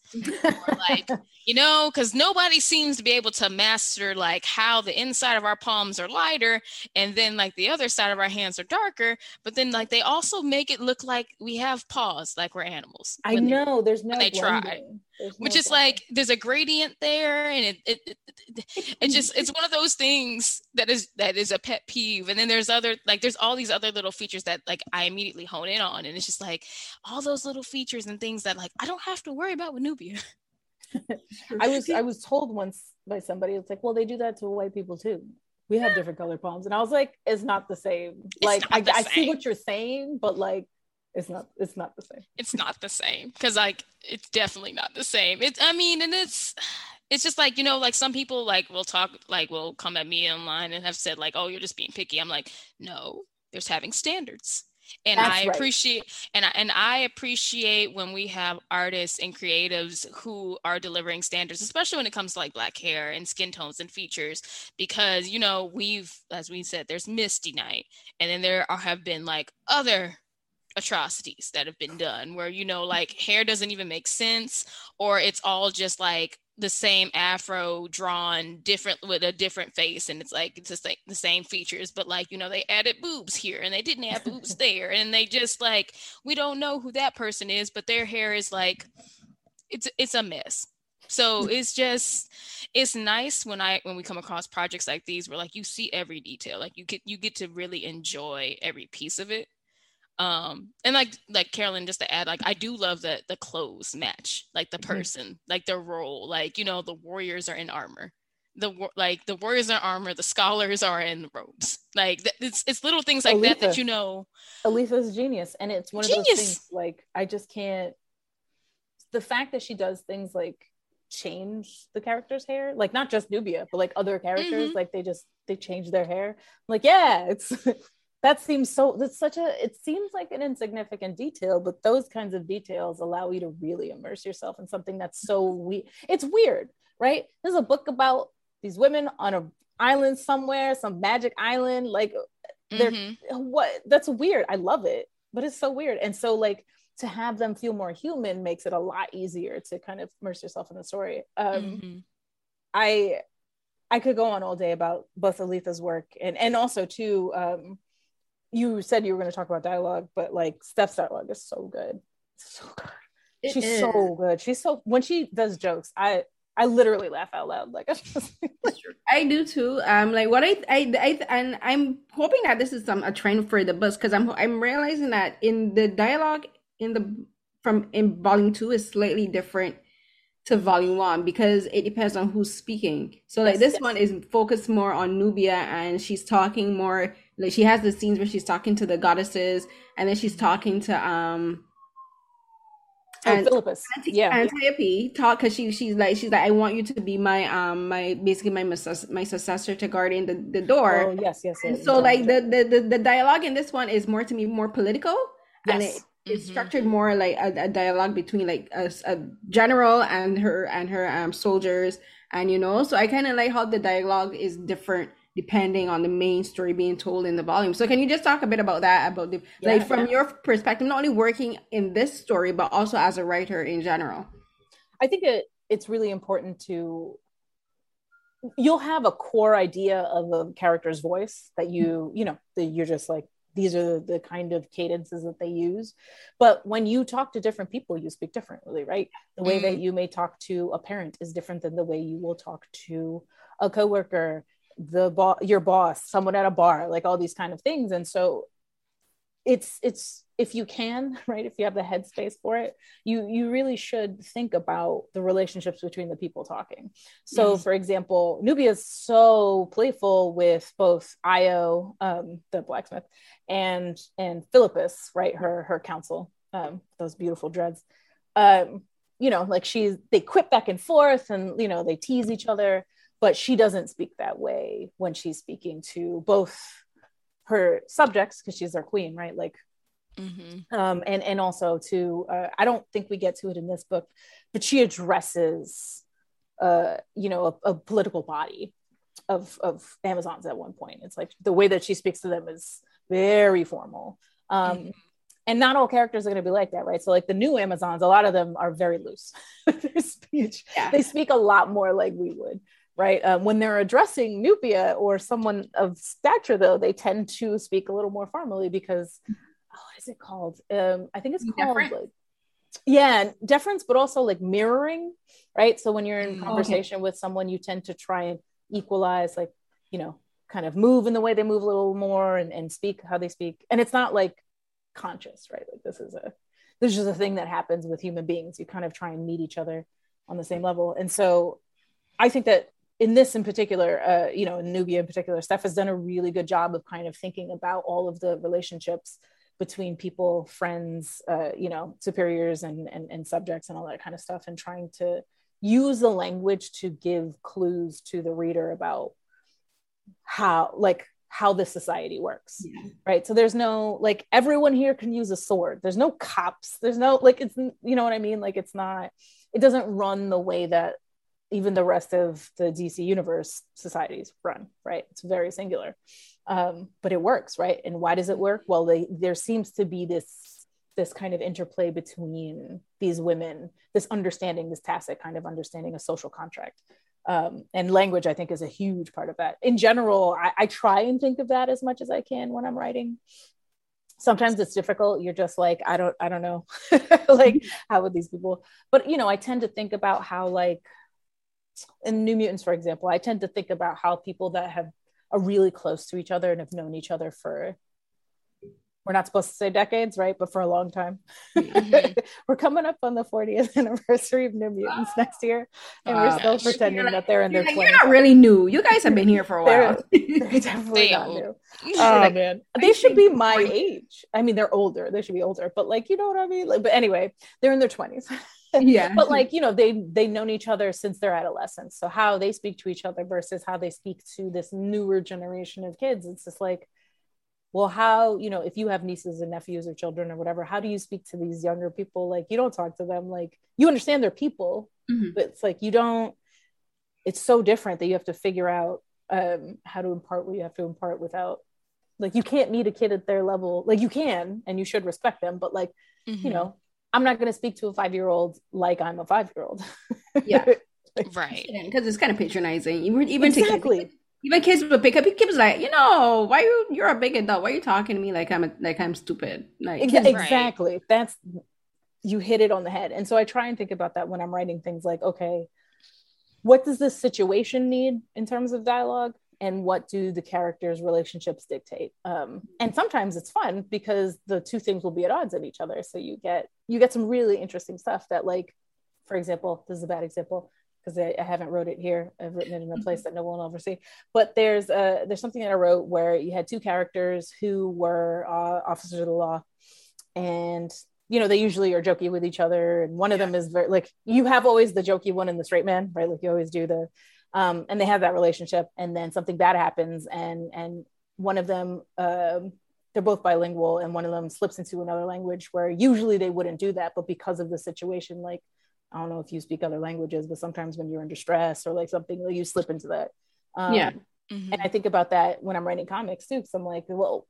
or like, you know, because nobody seems to be able to master like how the inside of our palms are lighter and then like the other side of our hands are darker. But then like they also make it look like we have paws, like we're animals. I know there's no they try. Which is like there's a gradient there, and it, it, it, it, it just it's one of those things that is that is a pet peeve. And then there's other like there's all these other little features that like I immediately hone in on, and it's just like all those little features and things that like I don't have to worry about with Nubia. I was I was told once by somebody, it's like, well, they do that to white people too. We have different color palms, and I was like, it's not the same. It's like I, I see what you're saying, but like it's not it's not the same. It's not the same because like it's definitely not the same. It's I mean, and it's it's just like you know like some people like will talk like will come at me online and have said like oh you're just being picky i'm like no there's having standards and That's I right. appreciate and I, and I appreciate when we have artists and creatives who are delivering standards, especially when it comes to like black hair and skin tones and features, because you know we've as we said, there's Misty Knight and then there are, have been like other atrocities that have been done where you know like hair doesn't even make sense or it's all just like the same afro drawn different with a different face and it's like it's just like the same features but like you know they added boobs here and they didn't add boobs there and they just like we don't know who that person is but their hair is like it's it's a mess. So hmm. it's just it's nice when i when we come across projects like these where like you see every detail like you get you get to really enjoy every piece of it um and like like carolyn just to add like i do love the the clothes match like the mm-hmm. person mm-hmm. like the role like you know the warriors are in armor the like the warriors are in armor the scholars are in robes like it's it's little things like that that you know Alitha's genius and it's one genius. of those things like i just can't the fact that she does things like change the character's hair like not just nubia but like other characters mm-hmm. like they just they change their hair I'm like yeah it's that seems so that's such a it seems like an insignificant detail but those kinds of details allow you to really immerse yourself in something that's so we it's weird right there's a book about these women on a island somewhere some magic island like they're mm-hmm. what that's weird i love it but it's so weird and so like to have them feel more human makes it a lot easier to kind of immerse yourself in the story um mm-hmm. i i could go on all day about both alitha's work and and also too um you said you were going to talk about dialogue, but like Steph's dialogue is so good. so good. It She's is. so good. She's so when she does jokes, I I literally laugh out loud. Like I do too. Um, like what I, I, I, and I'm hoping that this is some a trend for the bus because I'm I'm realizing that in the dialogue in the from in volume two is slightly different to volume one because it depends on who's speaking. So like yes, this yes. one is focused more on Nubia and she's talking more like she has the scenes where she's talking to the goddesses and then she's talking to um oh, and Philippus. yeah. Antiope talk because she she's like she's like I want you to be my um my basically my my successor to guarding the, the door. Oh yes, yes. And so like the, the the the dialogue in this one is more to me more political. Yes. And it, it's mm-hmm. structured more like a, a dialogue between like a, a, general and her and her um soldiers and you know so i kind of like how the dialogue is different depending on the main story being told in the volume. So can you just talk a bit about that about the yeah, like from yeah. your perspective not only working in this story but also as a writer in general? I think it it's really important to you'll have a core idea of a character's voice that you you know that you're just like these are the, kind of cadences that they use but when you talk to different people you speak differently right the way that mm-hmm. you may talk to a parent is different than the way you will talk to a coworker the boss your boss someone at a bar like all these kind of things. And so it's it's if you can right if you have the headspace for it you you really should think about the relationships between the people talking. So yes. for example nubia is so playful with both io um, the blacksmith and and philippus right her her counsel um, those beautiful dreads. Um, you know like she's they quip back and forth and you know they tease each other but she doesn't speak that way when she's speaking to both her subjects because she's our queen right like mm-hmm. um and and also to uh, i don't think we get to it in this book but she addresses uh you know a, a political body of of amazons at one point it's like the way that she speaks to them is very formal um mm-hmm. and not all characters are going to be like that right so like the new amazons a lot of them are very loose their speech yeah. they speak a lot more like we would right? Um, when they're addressing Nubia or someone of stature, though, they tend to speak a little more formally because, oh, what is it called? Um, I think it's called like, yeah, deference, but also like mirroring, right? So when you're in mm, conversation okay. with someone, you tend to try and equalize, like, you know, kind of move in the way they move a little more and, and speak how they speak. And it's not like conscious, right? Like this is a this is a thing that happens with human beings. You kind of try and meet each other on the same level. And so I think that in this in particular, uh, you know, in Nubia in particular, Steph has done a really good job of kind of thinking about all of the relationships between people, friends, uh, you know, superiors and, and and subjects and all that kind of stuff, and trying to use the language to give clues to the reader about how like how this society works yeah. right? So there's no like everyone here can use a sword. There's no cops. There's no like it's you know what i mean? Like it's not it doesn't run the way that even the rest of the dc universe societies run right? It's very singular. Um, but it works right? And why does it work? Well they, there seems to be this this kind of interplay between these women this understanding this tacit kind of understanding a social contract. Um, and language i think is a huge part of that. In general I, I try and think of that as much as i can when i'm writing. Sometimes it's difficult. You're just like i don't i don't know. Like how would these people? But you know i tend to think about how like in new mutants for example i tend to think about how people that have are really close to each other and have known each other for we're not supposed to say decades, right? But for a long time. Mm-hmm. we're coming up on the 40th anniversary of New Mutants ah. next year, and we're ah. still pretending that they're in their like, 20s. You're not really new. You guys have been here for a while. they're, they're definitely um, they not new. Oh like, man, they should be my 20. age. I mean, they're older. They should be older, but like, you know what I mean? Like, but anyway, they're in their 20s. Yeah. But like you know they they've known each other since their adolescence. So how they speak to each other versus how they speak to this newer generation of kids it's just like well how you know if you have nieces and nephews or children or whatever how do you speak to these younger people? Like you don't talk to them. Like you understand they're people mm-hmm. but it's like you don't it's so different that you have to figure out um, how to impart what you have to impart without like you can't meet a kid at their level. Like you can and you should respect them but like mm-hmm. you know i'm not going to speak to a five year old like i'm a five year old yeah right because it's kind of patronizing even even exactly. to even kids would pick up. Kids like, you know, why you? You're a big adult. Why are you talking to me like I'm a, like I'm stupid? Like kids, exactly. Right. That's you hit it on the head. And so I try and think about that when I'm writing things like, okay, what does this situation need in terms of dialogue? And what do the characters' relationships dictate? Um, and sometimes it's fun because the two things will be at odds at each other. So you get you get some really interesting stuff that, like, for example, this is a bad example because I, I, haven't wrote it here. I've written it in a mm-hmm. place that no one will ever see. But there's a there's something that I wrote where you had two characters who were uh, officers of the law, and you know they usually are jokey with each other, and one of them is very like you have always the jokey one and the straight man, right? Like you always do the, um, and they have that relationship, and then something bad happens, and and one of them. Um, they're both bilingual and one of them slips into another language where usually they wouldn't do that but because of the situation like I don't know if you speak other languages, but sometimes when you're under stress or like something, you slip into that. Um, yeah. Mm-hmm. And I think about that when I'm writing comics too. Cause I'm like, well,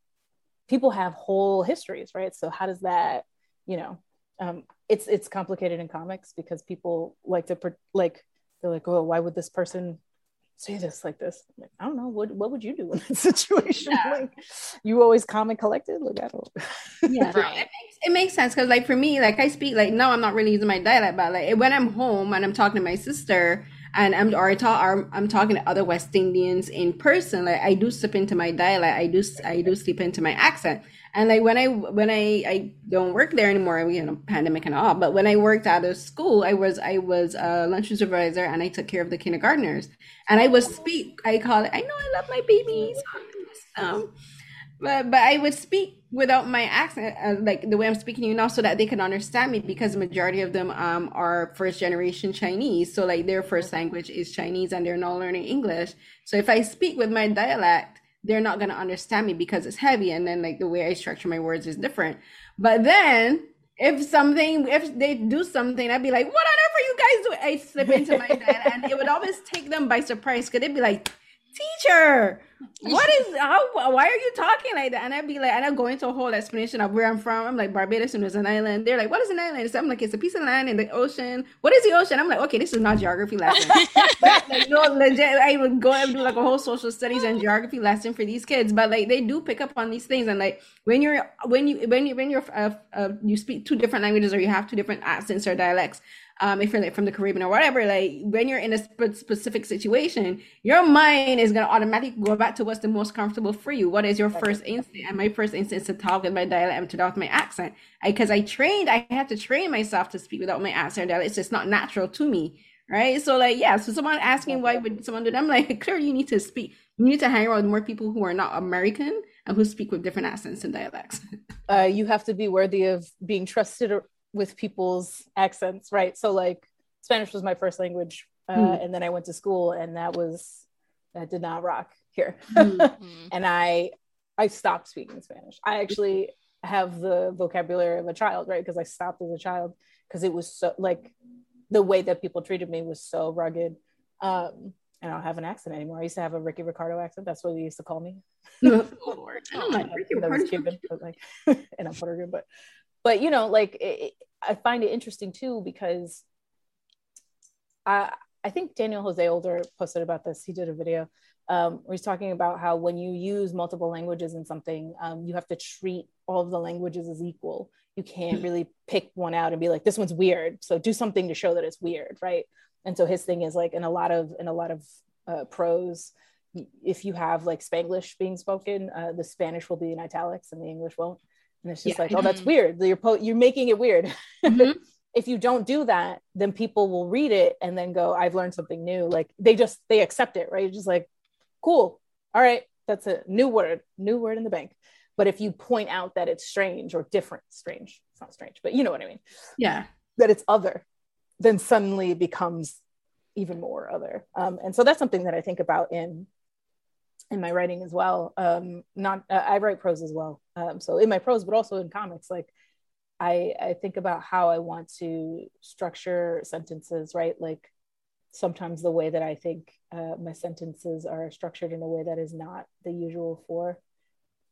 people have whole histories, right? So how does that, you know, um, it's it's complicated in comics because people like to like they're like, oh, why would this person say this like this. Like, I don't know. What what would you do in that situation? Yeah. Like you always calm and collected? Look, I don't Yeah. right. It makes, it makes sense because like for me, like I speak like no, I'm not really using my dialect, but like when I'm home and I'm talking to my sister and I'm or I talk or I'm talking to other West Indians in person, like I do slip into my dialect. I do I do slip into my accent. And like when I when I I don't work there anymore, you know, pandemic and all. But when I worked out of school, I was I was a lunch supervisor and I took care of the kindergartners. And I would speak. I call it. I know I love my babies. Um, but but I would speak without my accent, uh, like the way I'm speaking you now, so that they can understand me. Because the majority of them um are first generation Chinese, so like their first language is Chinese, and they're not learning English. So if I speak with my dialect they're not going to understand me because it's heavy and then like the way i structure my words is different. But then if something if they do something i'd be like what on earth are you guys doing i slip into my bed and it would always take them by surprise because they'd be like teacher what is how why are you talking like that? And i'd be like and i'm going to a whole explanation of where i'm from. I'm like barbados and there's an island. They're like what is an island? So i'm like it's a piece of land in the ocean. What is the ocean? I'm like okay this is not geography lesson. But, like, no legit i would go and do like a whole social studies and geography lesson for these kids. But like they do pick up on these things. And like when you're when you when you when you're uh, uh, you speak two different languages or you have two different accents or dialects um, if you're like from the Caribbean or whatever, like when you're in a sp- specific situation, your mind is gonna automatically go back to what's the most comfortable for you. What is your first instinct? And my first instinct is to talk with my dialect and to talk with my accent. Because I, I, trained, I had to train myself to speak without my accent dialect. It's just not natural to me, right? So like, yeah. So someone asking why would someone do that? I'm like, clearly you need to speak. You need to hang around with more people who are not American and who speak with different accents and dialects. Uh, you have to be worthy of being trusted with people's accents, right? So like Spanish was my first language, uh, mm. and then I went to school, and that was that did not rock here. Mm-hmm. and I I stopped speaking Spanish. I actually have the vocabulary of a child, right? Because I stopped as a child because it was so like the way that people treated me was so rugged. Um, I don't have an accent anymore. I used to have a Ricky Ricardo accent. That's what they used to call me. oh, Lord. I don't like Ricky Ricardo. Cuban, but like, and I'm Puerto Rican, but, but you know, like, it, I find it interesting too because I, I think Daniel Jose Older posted about this. He did a video um, where he's talking about how when you use multiple languages in something, um, you have to treat all of the languages as equal. You can't really pick one out and be like, this one's weird. So do something to show that it's weird, right? and so his thing is like in a lot of in a lot of uh, prose if you have like spanglish being spoken uh, the spanish will be in italics and the english won't and it's just yeah. like oh that's weird you're po- you're making it weird mm-hmm. if you don't do that then people will read it and then go i've learned something new like they just they accept it right you're just like cool all right that's a new word new word in the bank but if you point out that it's strange or different strange it's not strange but you know what i mean yeah that it's other then suddenly becomes even more other. Um, and so that's something that I think about in in my writing as well. Um, not uh, I write prose as well. Um, so in my prose, but also in comics, like I I think about how I want to structure sentences, right? Like sometimes the way that I think uh, my sentences are structured in a way that is not the usual for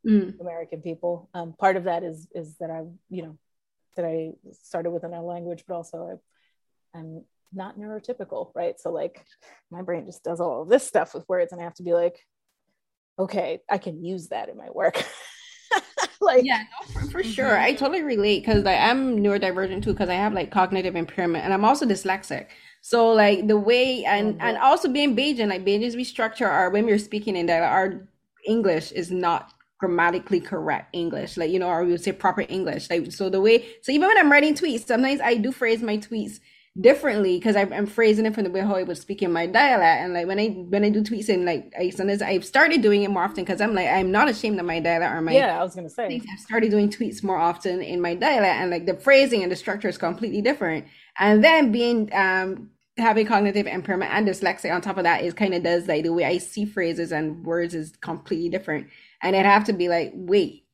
mm. American people. Um, part of that is is that I you know that I started with another language, but also I I'm not neurotypical, right? So like my brain just does all of this stuff with words, and I have to be like, okay, I can use that in my work. like yeah, no, for, for sure. I mm-hmm. totally relate because like I'm neurodivergent too because I have like cognitive impairment and I'm also dyslexic. So like the way and mm-hmm. and also being Bajan, like Bajans we structure our when we're speaking in that our English is not grammatically correct English, like you know, or we would say proper English. Like so the way so even when I'm writing tweets, sometimes I do phrase my tweets differently because I'm phrasing it from the way how I was speaking my dialect. And like when I when I do tweets and like I sometimes I've started doing it more often because I'm like I'm not ashamed of my dialect or my yeah I was gonna say I've started doing tweets more often in my dialect and like the phrasing and the structure is completely different. And then being um having cognitive impairment and dyslexia on top of that is kind of does like the way I see phrases and words is completely different. And I'd have to be like, wait,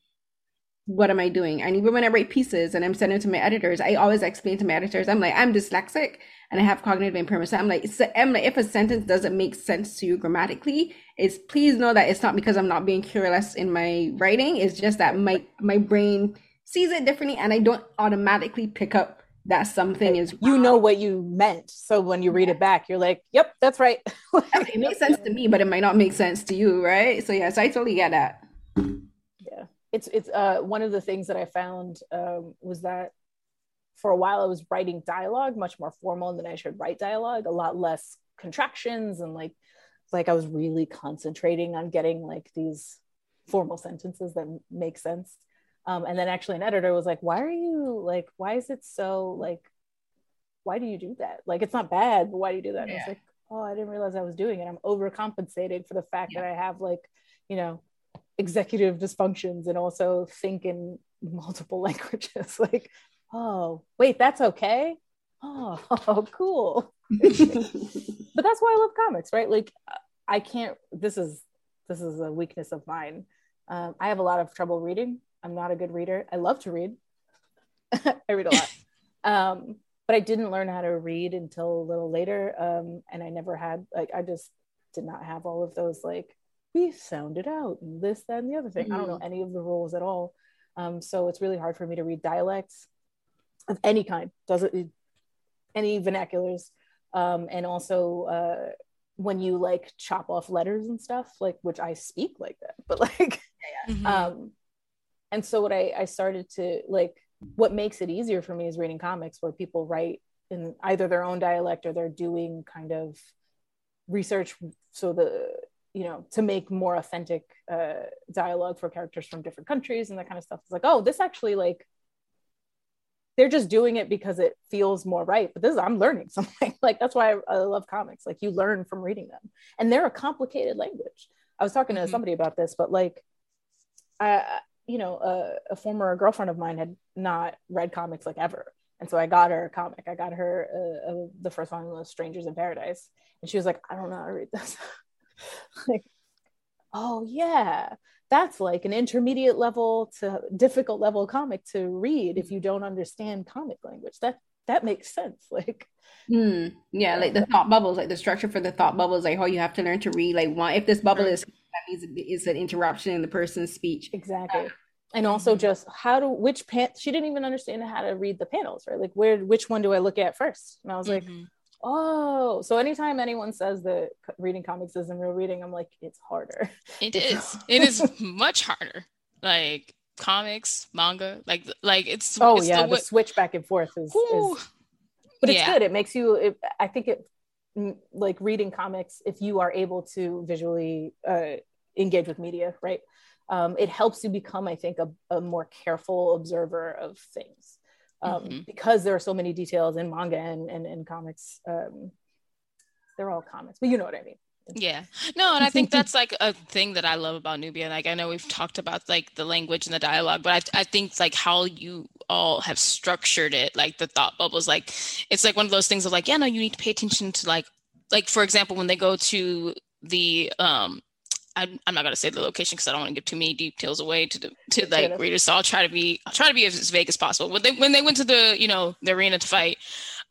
what am I doing? And even when I write pieces and I'm sending to my editors, I always explain to my editors, I'm like, I'm dyslexic and I have cognitive impairment. So I'm like, so I'm like, if a sentence doesn't make sense to you grammatically, it's please know that it's not because I'm not being careless in my writing. It's just that my my brain sees it differently and I don't automatically pick up that something is wrong. you know what you meant. So when you read it back, you're like, yep, that's right. it makes sense to me, but it might not make sense to you, right? So yeah, so I totally get that it's it's uh, one of the things that I found um, was that for a while I was writing dialogue much more formal than I should write dialogue, a lot less contractions and like like I was really concentrating on getting like these formal sentences that make sense. Um, and then actually an editor was like, why are you like, why is it so like, why do you do that? Like, it's not bad, but why do you do that? Yeah. And I was like, oh, I didn't realize I was doing it. I'm overcompensating for the fact yeah. that I have like, you know, executive dysfunctions and also think in multiple languages like oh wait that's okay? Oh, oh cool. But that's why i love comics right? Like i can't this is this is a weakness of mine. Um, i have a lot of trouble reading. I'm not a good reader. I love to read. I read a lot. Um, but i didn't learn how to read until a little later. Um, and i never had like i just did not have all of those like we sound it out and this that and the other thing mm-hmm. i don't know mm-hmm. any of the rules at all um, so it's really hard for me to read dialects of any kind does it any vernaculars um, and also uh, when you like chop off letters and stuff like which i speak like that but like mm-hmm. um, and so what I, I started to like what makes it easier for me is reading comics where people write in either their own dialect or they're doing kind of research so the you know to make more authentic uh, dialogue for characters from different countries and that kind of stuff. It's like oh this actually like they're just doing it because it feels more right. But this is i'm learning something. Like that's why I, I, love comics. Like you learn from reading them. And they're a complicated language. I was talking to mm-hmm. somebody about this but like i you know a, a former girlfriend of mine had not read comics like ever. And so I got her a comic. I got her uh, uh, the first one was Strangers in Paradise, and she was like, "I don't know how to read this." like, oh yeah, that's like an intermediate level to difficult level comic to read if you don't understand comic language. That that makes sense. Like, mm, yeah, like the thought bubbles, like the structure for the thought bubbles, like how you have to learn to read. Like, one, if this bubble is that means it's an interruption in the person's speech. Exactly. And also just how to which pan she didn't even understand how to read the panels, right? Like where which one do I look at first? And I was mm-hmm. Oh, so anytime anyone says that reading comics isn't real reading, I'm like, it's harder. It is. it is much harder. Like comics, manga, like like it's. Oh it's yeah, the, the, switch back and forth is. is but it's yeah. good. It makes you. It, I think it like reading comics if you are able to visually uh, engage with media, right? Um, it helps you become, I think, a, a more careful observer of things um, mm-hmm. because there are so many details in manga and, and, and comics. Um, they're all comics, but you know what I mean. Yeah. No, and I think that's like a thing that I love about Nubia. Like I know we've talked about like the language and the dialogue, but I I think like how you all have structured it, like the thought bubbles, like it's like one of those things of like, yeah, no, you need to pay attention to like like for example, when they go to the um I'm, I'm not gonna say the location because I don't want to give too many details away to the to like readers. So I'll try to be I'll try to be as vague as possible. When they when they went to the you know the arena to fight,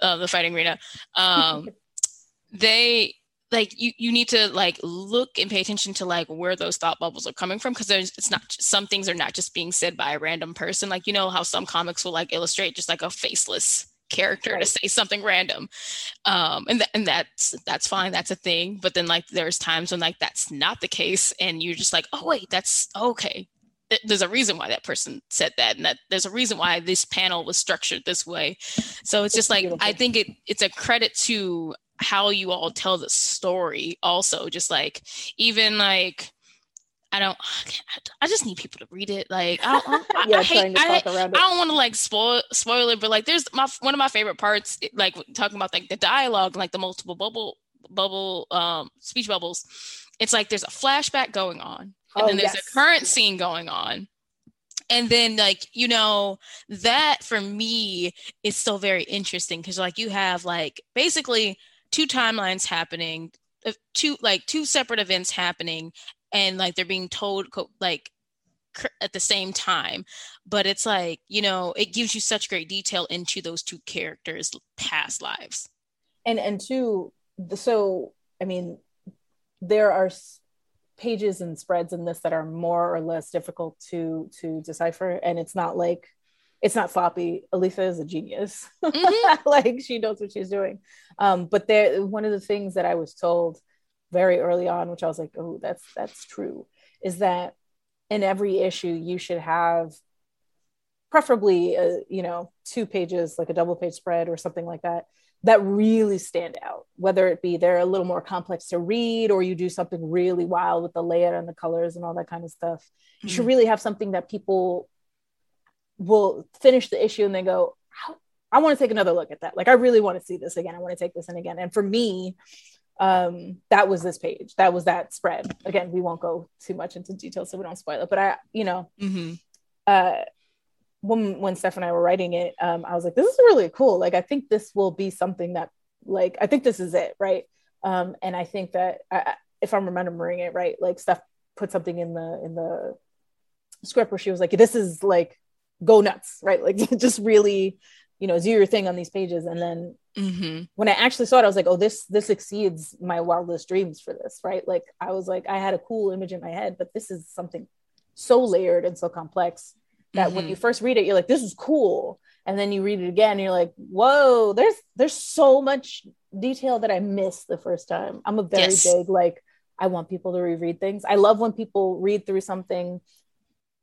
uh, the fighting arena, um, they like you you need to like look and pay attention to like where those thought bubbles are coming from because there's it's not some things are not just being said by a random person. Like you know how some comics will like illustrate just like a faceless character right. to say something random. Um and th- and that's that's fine that's a thing but then like there's times when like that's not the case and you're just like oh wait that's okay. There's a reason why that person said that and that there's a reason why this panel was structured this way. So it's just like i think it it's a credit to how you all tell the story also just like even like I don't. I just need people to read it. Like I don't. I, yeah, I hate. I, I, don't want to like spoil spoil it, but like there's my one of my favorite parts, like talking about like the dialogue, like the multiple bubble bubble um speech bubbles. It's like there's a flashback going on, and oh, then there's yes. a current scene going on, and then like you know that for me is still very interesting because like you have like basically two timelines happening uh, two like two separate events happening and like they're being told like at the same time. But it's like you know it gives you such great detail into those two characters past lives. And and two so i mean there are pages and spreads in this that are more or less difficult to to decipher. And it's not like it's not sloppy Alitha is a genius. Mm-hmm. like she knows what she's doing. Um but there one of the things that i was told very early on, which I was like, oh, that's that's true, is that in every issue you should have preferably a, uh, you know two pages like a double page spread or something like that that really stand out whether it be they're a little more complex to read or you do something really wild with the layout and the colors and all that kind of stuff mm-hmm. you should mm-hmm. really have something that people will finish the issue and they go i want to take another look at that like i really want to see this again i want to take this in again and for me um that was this page. That was that spread. Again we won't go too much into detail so we don't spoil it but i you know mm-hmm. uh when when steph and i were writing it um i was like this is really cool. Like i think this will be something that like i think this is it right? Um and i think that I, if i'm remembering it right like steph put something in the in the script where she was like this is like go nuts right? Like just really you know do your thing on these pages and then mm-hmm. when i actually saw it i was like oh this this exceeds my wildest dreams for this right like i was like i had a cool image in my head but this is something so layered and so complex that mm-hmm. when you first read it you're like this is cool and then you read it again and you're like whoa there's there's so much detail that i missed the first time i'm a very yes. big like i want people to reread things i love when people read through something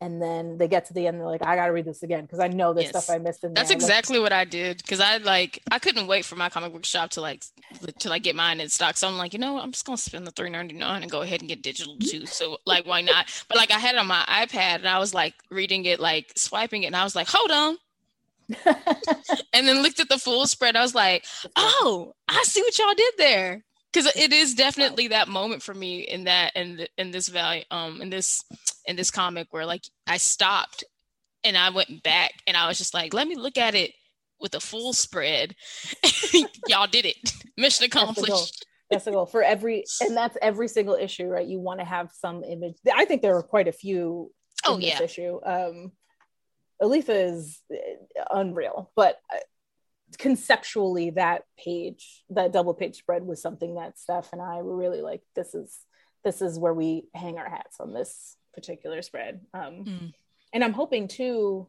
and then they get to the end they're like i gotta read this again because i know this yes. stuff i missed in that's there. exactly like, what i did because i like i couldn't wait for my comic book shop to like to like get mine in stock so i'm like you know what? i'm just gonna spend the 3.99 and go ahead and get digital too so like why not but like i had it on my ipad and i was like reading it like swiping it and i was like hold on and then looked at the full spread i was like oh i see what y'all did there because it is definitely that moment for me in that in in this value um in this in this comic where like I stopped and I went back and I was just like, let me look at it with a full spread. Y'all did it. Mission accomplished. That's the goal for every, and that's every single issue, right? You want to have some image. I think there are quite a few. Oh yeah. Issue. Um, Alitha is uh, unreal, but uh, conceptually, that page, that double page spread, was something that Steph and I were really like. This is this is where we hang our hats on this particular spread. Um, mm. And I'm hoping too.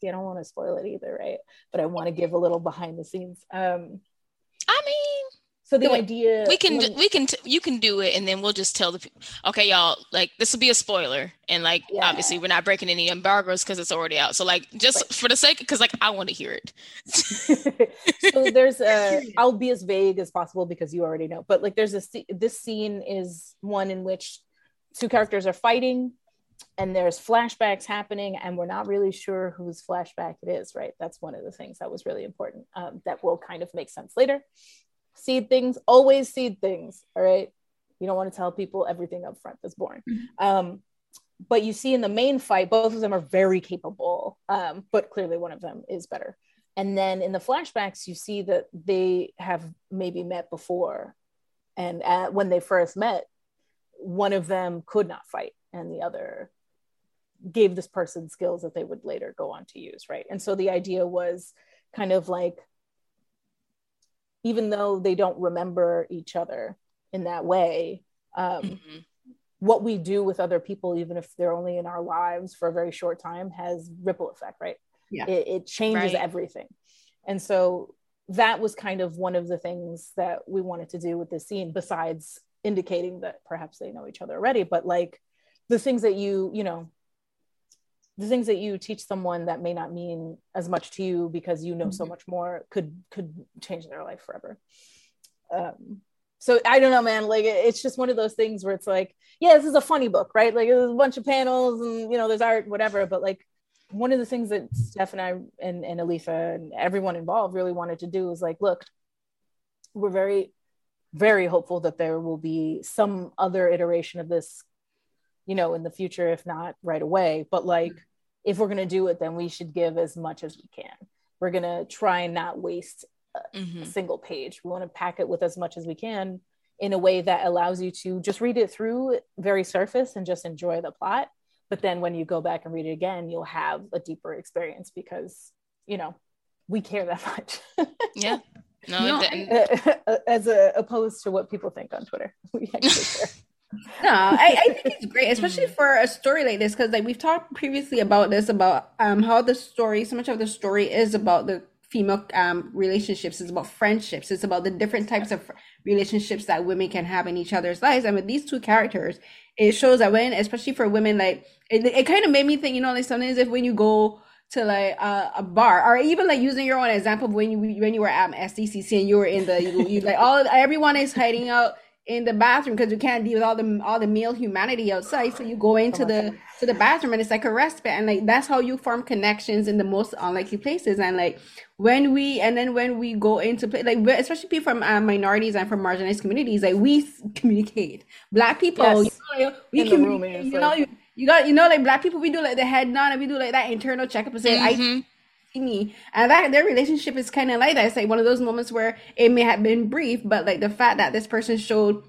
See, I don't want to spoil it either, right? But I want to give a little behind the scenes. Um, I mean, so the idea we can when, we can you can do it, and then we'll just tell the people, okay, y'all, like this will be a spoiler, and like yeah. obviously we're not breaking any embargoes because it's already out. So like just right. for the sake, because like I want to hear it. so there's a I'll be as vague as possible because you already know, but like there's a this scene is one in which two characters are fighting and there's flashbacks happening and we're not really sure whose flashback it is right? That's one of the things that was really important um, that will kind of make sense later. Seed things always seed things all right? You don't want to tell people everything up front that's boring. Mm-hmm. um, but you see in the main fight both of them are very capable um, but clearly one of them is better. And then in the flashbacks you see that they have maybe met before. And at, when they first met one of them could not fight and the other gave this person skills that they would later go on to use right and so the idea was kind of like even though they don't remember each other in that way um, mm-hmm. what we do with other people even if they're only in our lives for a very short time has ripple effect right yeah it, it changes right. everything and so that was kind of one of the things that we wanted to do with this scene besides indicating that perhaps they know each other already but like the things that you you know the things that you teach someone that may not mean as much to you because you know mm-hmm. so much more could could change their life forever um so i don't know man like it's just one of those things where it's like yeah this is a funny book right like there's a bunch of panels and you know there's art whatever but like one of the things that steph and i and, and alitha and everyone involved really wanted to do is like look we're very very hopeful that there will be some other iteration of this you know in the future if not right away. But like if we're going to do it then we should give as much as we can. We're going to try and not waste a, mm-hmm. a single page. We want to pack it with as much as we can in a way that allows you to just read it through very surface and just enjoy the plot. But then when you go back and read it again you'll have a deeper experience because you know we care that much. Yeah no, no as a, opposed to what people think on Twitter. We actually care. no, I, I, think it's great, especially for a story like this, because like we've talked previously about this about um how the story, so much of the story is about the female um relationships, it's about friendships, it's about the different types of relationships that women can have in each other's lives. And with these two characters, it shows that when, especially for women, like it, it kind of made me think, you know, like sometimes if when you go to like uh, a bar or even like using your own example when you when you were at SDCC and you were in the you, you like all everyone is hiding out in the bathroom because you can't deal with all the all the male humanity outside. So you go into the to the bathroom and it's like a respite. And like that's how you form connections in the most unlikely places. And like when we and then when we go into play like especially people from uh, minorities and from marginalized communities like we communicate. Black people yes. you know, we communicate you know you, you got you know like black people we do like the head nod and we do like that internal checkup and say mm-hmm. I see me and that their relationship is kind of like that. It's like one of those moments where it may have been brief, but like the fact that this person showed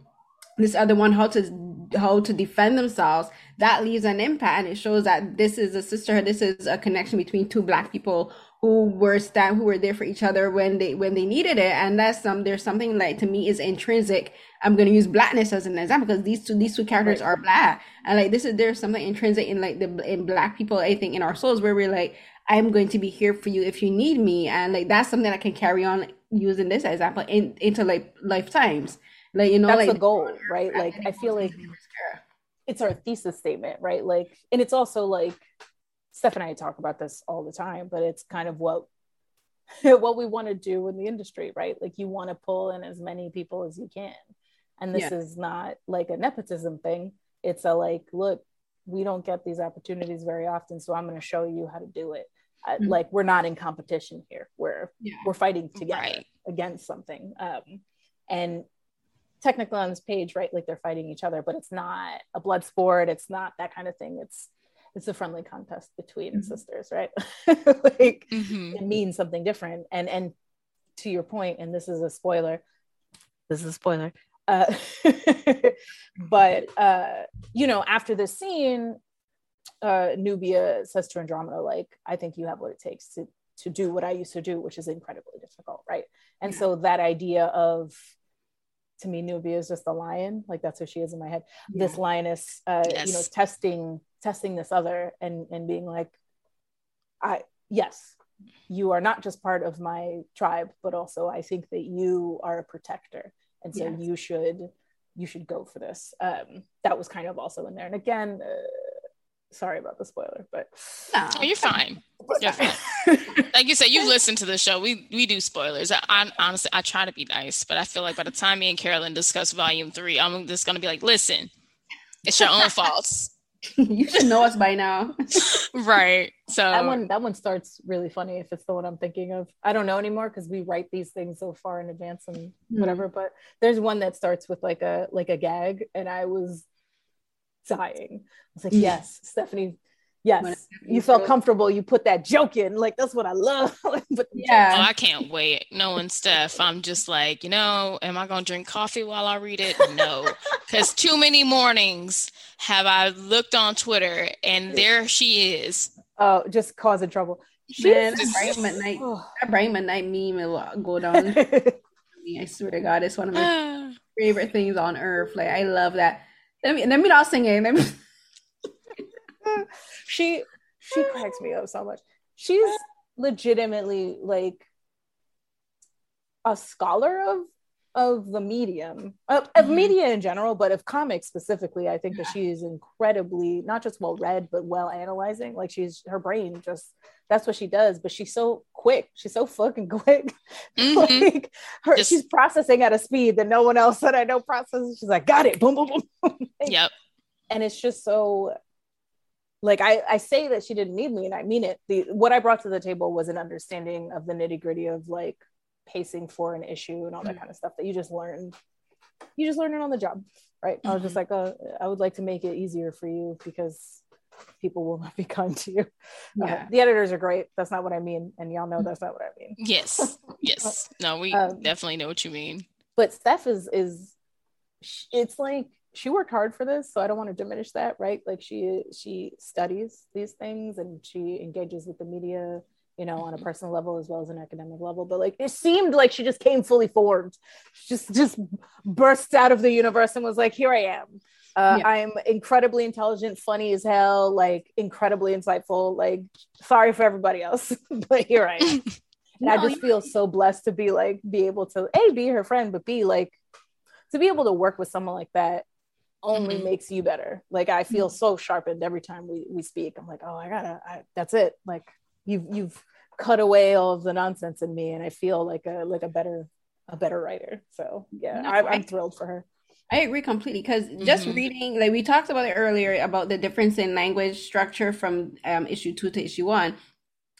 this other one how to how to defend themselves that leaves an impact and it shows that this is a sisterhood this is a connection between two black people who were stand who were there for each other when they when they needed it and that's some there's something like to me is intrinsic i'm going to use blackness as an example because these two these two characters right. are black and like this is there's something intrinsic in like the in black people i think in our souls where we're like i'm going to be here for you if you need me and like that's something i can carry on using this example in into like lifetimes like you know that's like the goal right like i feel like it's our thesis statement right like and it's also like Steph and I talk about this all the time, but it's kind of what what we want to do in the industry, right? Like you want to pull in as many people as you can. And this yeah. is not like a nepotism thing. It's a like, look, we don't get these opportunities very often, so I'm going to show you how to do it. Mm-hmm. Like we're not in competition here. We're yeah. we're fighting together right. against something. Um, and technically on this page, right? Like they're fighting each other, but it's not a blood sport. It's not that kind of thing. It's it's a friendly contest between mm-hmm. sisters, right? like mm-hmm. it means something different. And and to your point, and this is a spoiler. This is a spoiler. Uh, but uh, you know, after this scene, uh, Nubia says to Andromeda, like, I think you have what it takes to to do what I used to do, which is incredibly difficult, right? And yeah. so that idea of to me, Nubia is just a lion. Like that's who she is in my head. Yeah. This lioness, uh, yes. you know, testing testing this other and and being like, I yes, you are not just part of my tribe, but also I think that you are a protector, and so yes. you should you should go for this. Um, that was kind of also in there. And again, uh, sorry about the spoiler, but no, oh, you're fine. You're fine. like you said, you've listened to the show. We we do spoilers. I, I, honestly I try to be nice, but I feel like by the time me and Carolyn discuss volume three, I'm just gonna be like, listen, it's your own fault. you should know us by now. right. So that one that one starts really funny if it's the one I'm thinking of. I don't know anymore because we write these things so far in advance and mm. whatever. But there's one that starts with like a like a gag, and I was dying. I was like, yes, Stephanie, yes, you felt comfortable. You put that joke in. Like, that's what I love. but yeah, oh, I can't wait. Knowing stuff I'm just like, you know, am I going to drink coffee while I read it? No, because too many mornings have I looked on Twitter and there she is. Oh, just causing trouble. Man, that Brian McKnight, that Brian McKnight meme will go down. I swear to God, it's one of my favorite things on earth. Like, I love that let me let me not singing. Let me... she she cracks me up so much. She's legitimately like a scholar of of the medium of, of mm-hmm. media in general but of comics specifically i think yeah. that she is incredibly not just well read but well analyzing like she's her brain just that's what she does but she's so quick she's so fucking quick mm-hmm. like her just, she's processing at a speed that no one else that i know processes she's like got it boom boom boom yep and it's just so like I, I say that she didn't need me and i mean it. The what i brought to the table was an understanding of the nitty gritty of like pacing for an issue and all that mm. kind of stuff that you just learn you just learn it on the job right? Mm-hmm. i was just mm-hmm. like oh, i would like to make it easier for you because people will not be kind to you. Uh, yeah. Uh, the editors are great. That's not what i mean and y'all know that's not what i mean. Yes. Yes. No we um, definitely know what you mean. but steph is is it's like she worked hard for this so i don't want to diminish that right like she she studies these things and she engages with the media you know, on a mm-hmm. personal level as well as an academic level. But like it seemed like she just came fully formed, she just just burst out of the universe and was like, "Here I am. Uh, yeah. I'm incredibly intelligent, funny as hell, like incredibly insightful. Like, sorry for everybody else, but here I am." and no, I just feel so blessed to be like be able to a be her friend, but be like to be able to work with someone like that only mm-hmm. makes you better. Like I feel mm-hmm. so sharpened every time we we speak. I'm like, oh, I gotta. I, that's it. Like you've you've cut away all of the nonsense in me and i feel like a like a better a better writer so yeah no, I, am thrilled for her i agree completely because just mm-hmm. reading like we talked about it earlier about the difference in language structure from um, issue two to issue one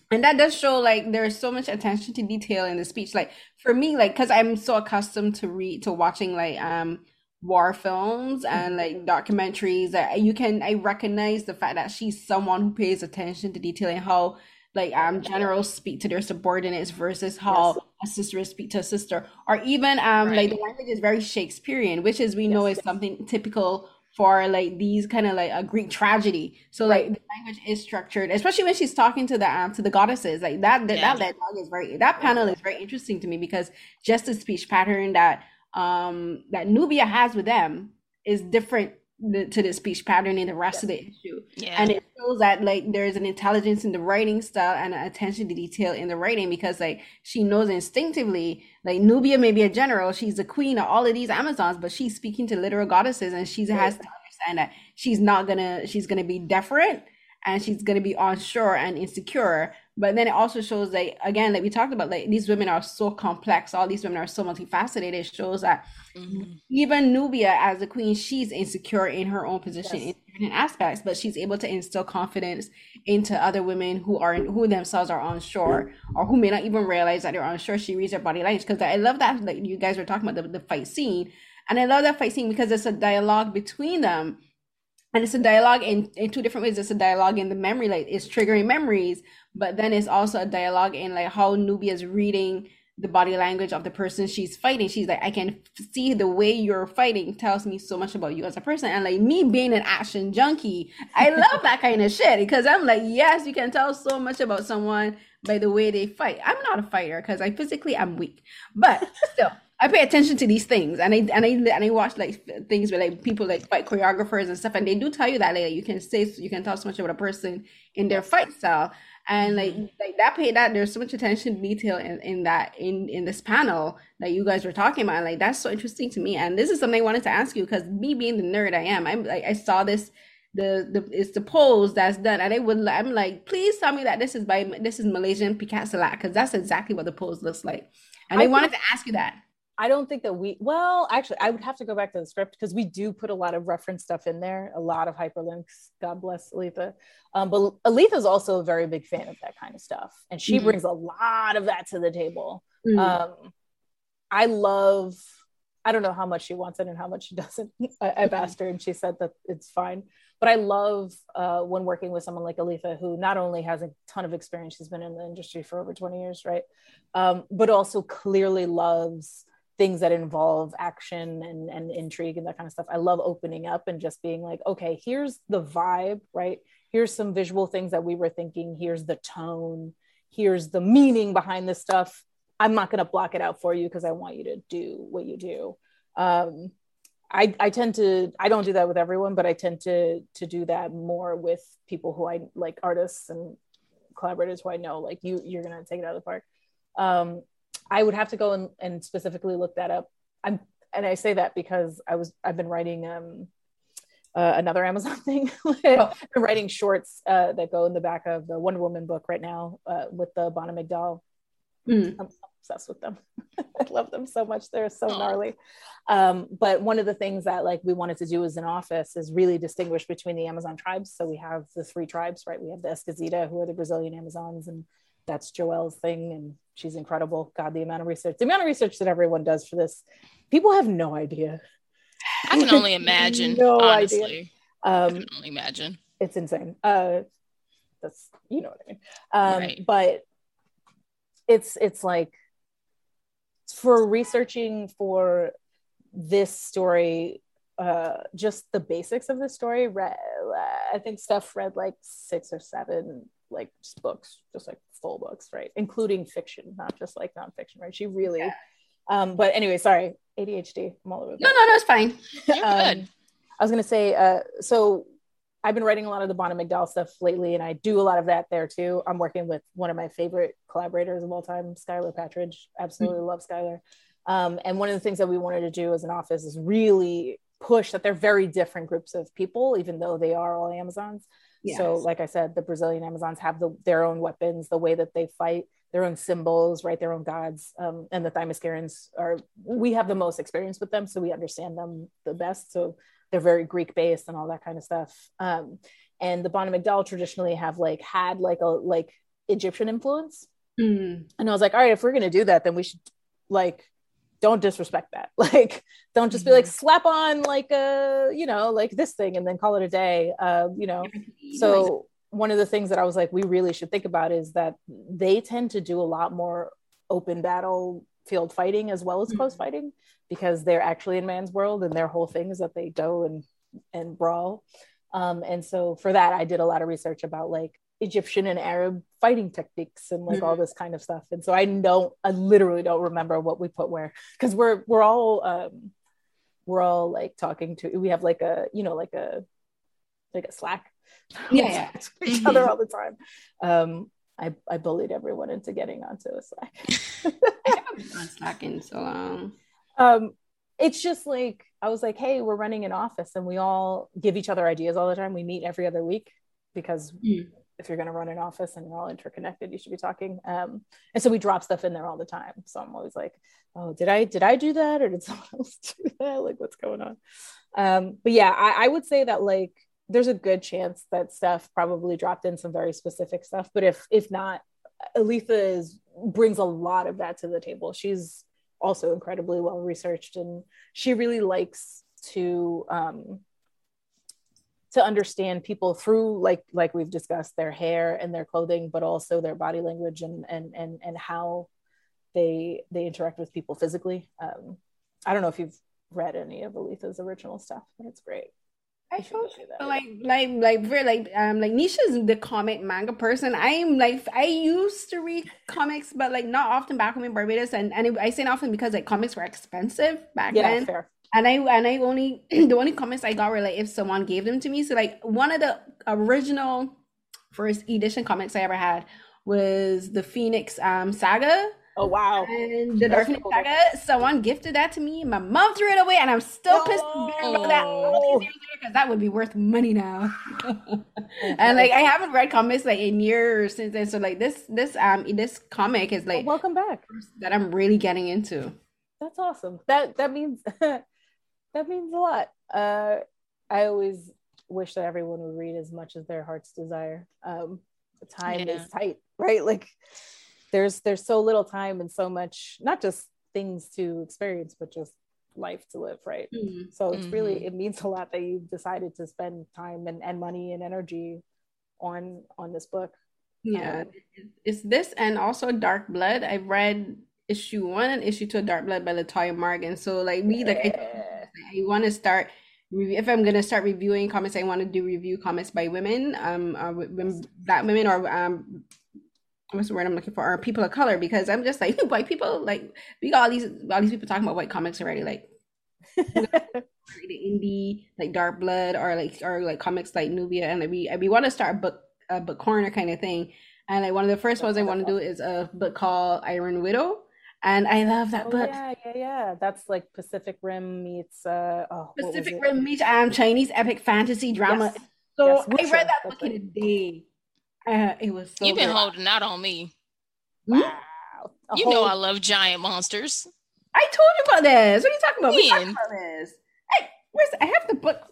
and that does show like there's so much attention to detail in the speech like for me like because i'm so accustomed to read to watching like um war films and like documentaries that you can i recognize the fact that she's someone who pays attention to detail and how like um generals speak to their subordinates versus how yes. a sister speak to a sister or even um right. like the language is very shakespearean which is we yes. know is something typical for like these kind of like a greek tragedy so like the language is structured especially when she's talking to the um to the goddesses like that that, yeah. that, that dialogue is very that panel is very interesting to me because just the speech pattern that um that nubia has with them is different the, to the speech pattern in the rest of the issue. Yeah. And it shows that like there's an intelligence in the writing style and attention to detail in the writing because like she knows instinctively like Nubia may be a general, she's the queen of all of these Amazons, but she's speaking to literal goddesses and she has to understand that she's not gonna she's gonna be deferent and she's gonna be unsure and insecure but then it also shows that again like we talked about like these women are so complex all these women are so multifaceted it shows that mm-hmm. even nubia as a queen she's insecure in her own position yes. in certain aspects but she's able to instill confidence into other women who are who themselves are unsure or who may not even realize that they're unsure she reads their body language because i love that like you guys were talking about the, the fight scene and i love that fight scene because it's a dialogue between them and it's a dialogue in, in two different ways. It's a dialogue in the memory, like it's triggering memories, but then it's also a dialogue in like how Nubia is reading the body language of the person she's fighting. She's like, I can see the way you're fighting tells me so much about you as a person. And like me being an action junkie, I love that kind of shit because I'm like, yes, you can tell so much about someone by the way they fight. I'm not a fighter because I physically I'm weak, but still. I pay attention to these things, and I and I and I watch like things where like people like fight choreographers and stuff, and they do tell you that like you can say you can tell so much about a person in their fight style, and like mm-hmm. like that paid that there's so much attention to detail in, in that in in this panel that you guys were talking about like that's so interesting to me. And this is something i wanted to ask you because me being the nerd i am i'm like i saw this the the it's the pose that's done and i would i'm like please tell me that this is by this is malaysian silat because that's exactly what the pose looks like. And i, I wanted to ask you that I don't think that we, well, actually, I would have to go back to the script because we do put a lot of reference stuff in there, a lot of hyperlinks. God bless Alitha. Um, but Alitha is also a very big fan of that kind of stuff. And she mm-hmm. brings a lot of that to the table. Mm-hmm. Um, I love, I don't know how much she wants it and how much she doesn't. I, have asked her and she said that it's fine. But I love uh, when working with someone like Alitha, who not only has a ton of experience, she's been in the industry for over 20 years, right? Um, but also clearly loves things that involve action and, and intrigue and that kind of stuff. I love opening up and just being like, okay, here's the vibe, right? Here's some visual things that we were thinking. Here's the tone. Here's the meaning behind this stuff. I'm not going to block it out for you because I want you to do what you do. Um, I, I tend to I don't do that with everyone, but I tend to to do that more with people who I like artists and collaborators who I know like you you're gonna take it out of the park. Um, I would have to go and, and specifically look that up. I'm and I say that because I was I've been writing um uh, another Amazon thing. oh. writing shorts uh, that go in the back of the Wonder Woman book right now uh, with the Bana-Mighdall. Mm. I'm obsessed with them. I love them so much. They're so gnarly. Um, but one of the things that like we wanted to do as an office is really distinguish between the Amazon tribes. So we have the three tribes, right? We have the Esquecida, who are the Brazilian Amazons, and that's Joelle's thing, and she's incredible. God, the amount of research, the amount of research that everyone does for this, people have no idea. I can only imagine. no honestly. idea. Um, I can only imagine. It's insane. Uh, that's you know what I mean. Um, right. But it's it's like for researching for this story uh just the basics of the story read i think steph read like six or seven like just books just like full books, right? Including fiction, not just like nonfiction, right? She really, yeah. um, but anyway, sorry, ADHD. I'm all over. No, no, no, it's fine. You're um, good. I was gonna say, uh, so I've been writing a lot of the Bana-Mighdall stuff lately, and I do a lot of that there too. I'm working with one of my favorite collaborators of all time, Skylar Patridge. Absolutely mm-hmm. love Skylar. Um, and one of the things that we wanted to do as an office is really push that they're very different groups of people, even though they are all Amazons. Yes. So, like I said, the Brazilian Amazons have the, their own weapons, the way that they fight, their own symbols, right? Their own gods. Um, and the Themyscirans are, we have the most experience with them, so we understand them the best. So, they're very Greek based and all that kind of stuff. Um, and the Bana-Mighdall traditionally have like had like a like Egyptian influence. Mm. And I was like, all right, if we're gonna do that, then we should like don't disrespect that. Like, don't just be like mm-hmm. slap on like a, you know, like this thing and then call it a day. Uh, you know, so one of the things that I was like, we really should think about is that they tend to do a lot more open battle field fighting as well as close mm-hmm. fighting because they're actually in man's world and their whole thing is that they go and and brawl. Um, and so for that, I did a lot of research about like Egyptian and Arab fighting techniques and like mm-hmm. all this kind of stuff. And so I don't, I literally don't remember what we put where because we're we're all um we're all like talking to we have like a you know like a like a Slack. Yeah, yeah. each other mm-hmm. all the time. Um, I I bullied everyone into getting onto a Slack. I haven't been on Slack in so long. Um, it's just like I was like, hey, we're running an office and we all give each other ideas all the time. We meet every other week because mm if you're going to run an office and you're all interconnected you should be talking um, and so we drop stuff in there all the time. So i'm always like oh did i did i do that or did someone else do that? Like what's going on? Um, but yeah I, I would say that like there's a good chance that Steph probably dropped in some very specific stuff but if if not Alitha is brings a lot of that to the table. She's also incredibly well researched and she really likes to um, to understand people through like like we've discussed their hair and their clothing but also their body language and and and, and how they they interact with people physically um i don't know if you've read any of Alitha's original stuff but it's great I feel like like like very like um like Nisha's the comic manga person. I'm like I used to read comics, but like not often back home in Barbados, and and I say not often because like comics were expensive back yeah, then. Fair and I and I only the only comments I got were like if someone gave them to me. So like one of the original first edition comics I ever had was the Phoenix um saga. Oh wow! And the Dark Phoenix cool. saga. Someone gifted that to me. My mom threw it away, and I'm still pissed about that because that would be worth money now. and like I haven't read comics like in years since then. So like this this um this comic is like welcome back that I'm really getting into. That's awesome. That that means that means a lot. Uh, I always wish that everyone would read as much as their hearts desire. Um, time yeah. is tight, right? Like there's there's so little time and so much, not just things to experience, but just life to live, right? Mm-hmm. So it's mm-hmm. really it means a lot that you've decided to spend time and, and money and energy on on this book. Yeah, um, it's this and also Dark Blood. I've read issue one and issue two of Dark Blood by Latoya Morgan. So like me, like I I want to start if I'm gonna start reviewing comics, I want to do review comics by women, um, uh, black women or um, what's the word I'm looking for, or people of color, because I'm just like white people, like we got all these all these people talking about white comics already, like the indie, like Dark Blood, or like or like comics like Nubia, and like we we want to start a book a book corner kind of thing, and like one of the first ones I want to do is a book called Iron Widow and I love that oh, book. Yeah, yeah, yeah. That's like Pacific Rim meets uh oh, Pacific Rim meets um Chinese epic fantasy drama. Yes. So yes, I read that book in a day. Uh, it was so You've been good. holding out on me. Hmm? Wow. you whole... know I love giant monsters. I told you about this. What are you talking about? When? We talking about this. Hey, where's I have the book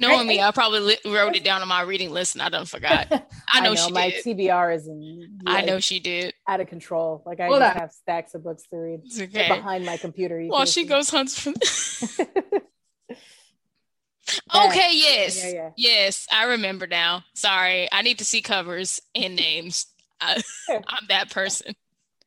Knowing I, me, I probably li- wrote it down on my reading list and I don't forgot. I know, I know she my did. TBR is in, like, I know she did out of control. Like I well, just have stacks of books to read okay. behind my computer. While she goes hunts for. okay. Yes. Yeah, yeah. Yes, I remember now. Sorry, I need to see covers and names. I, I'm that person.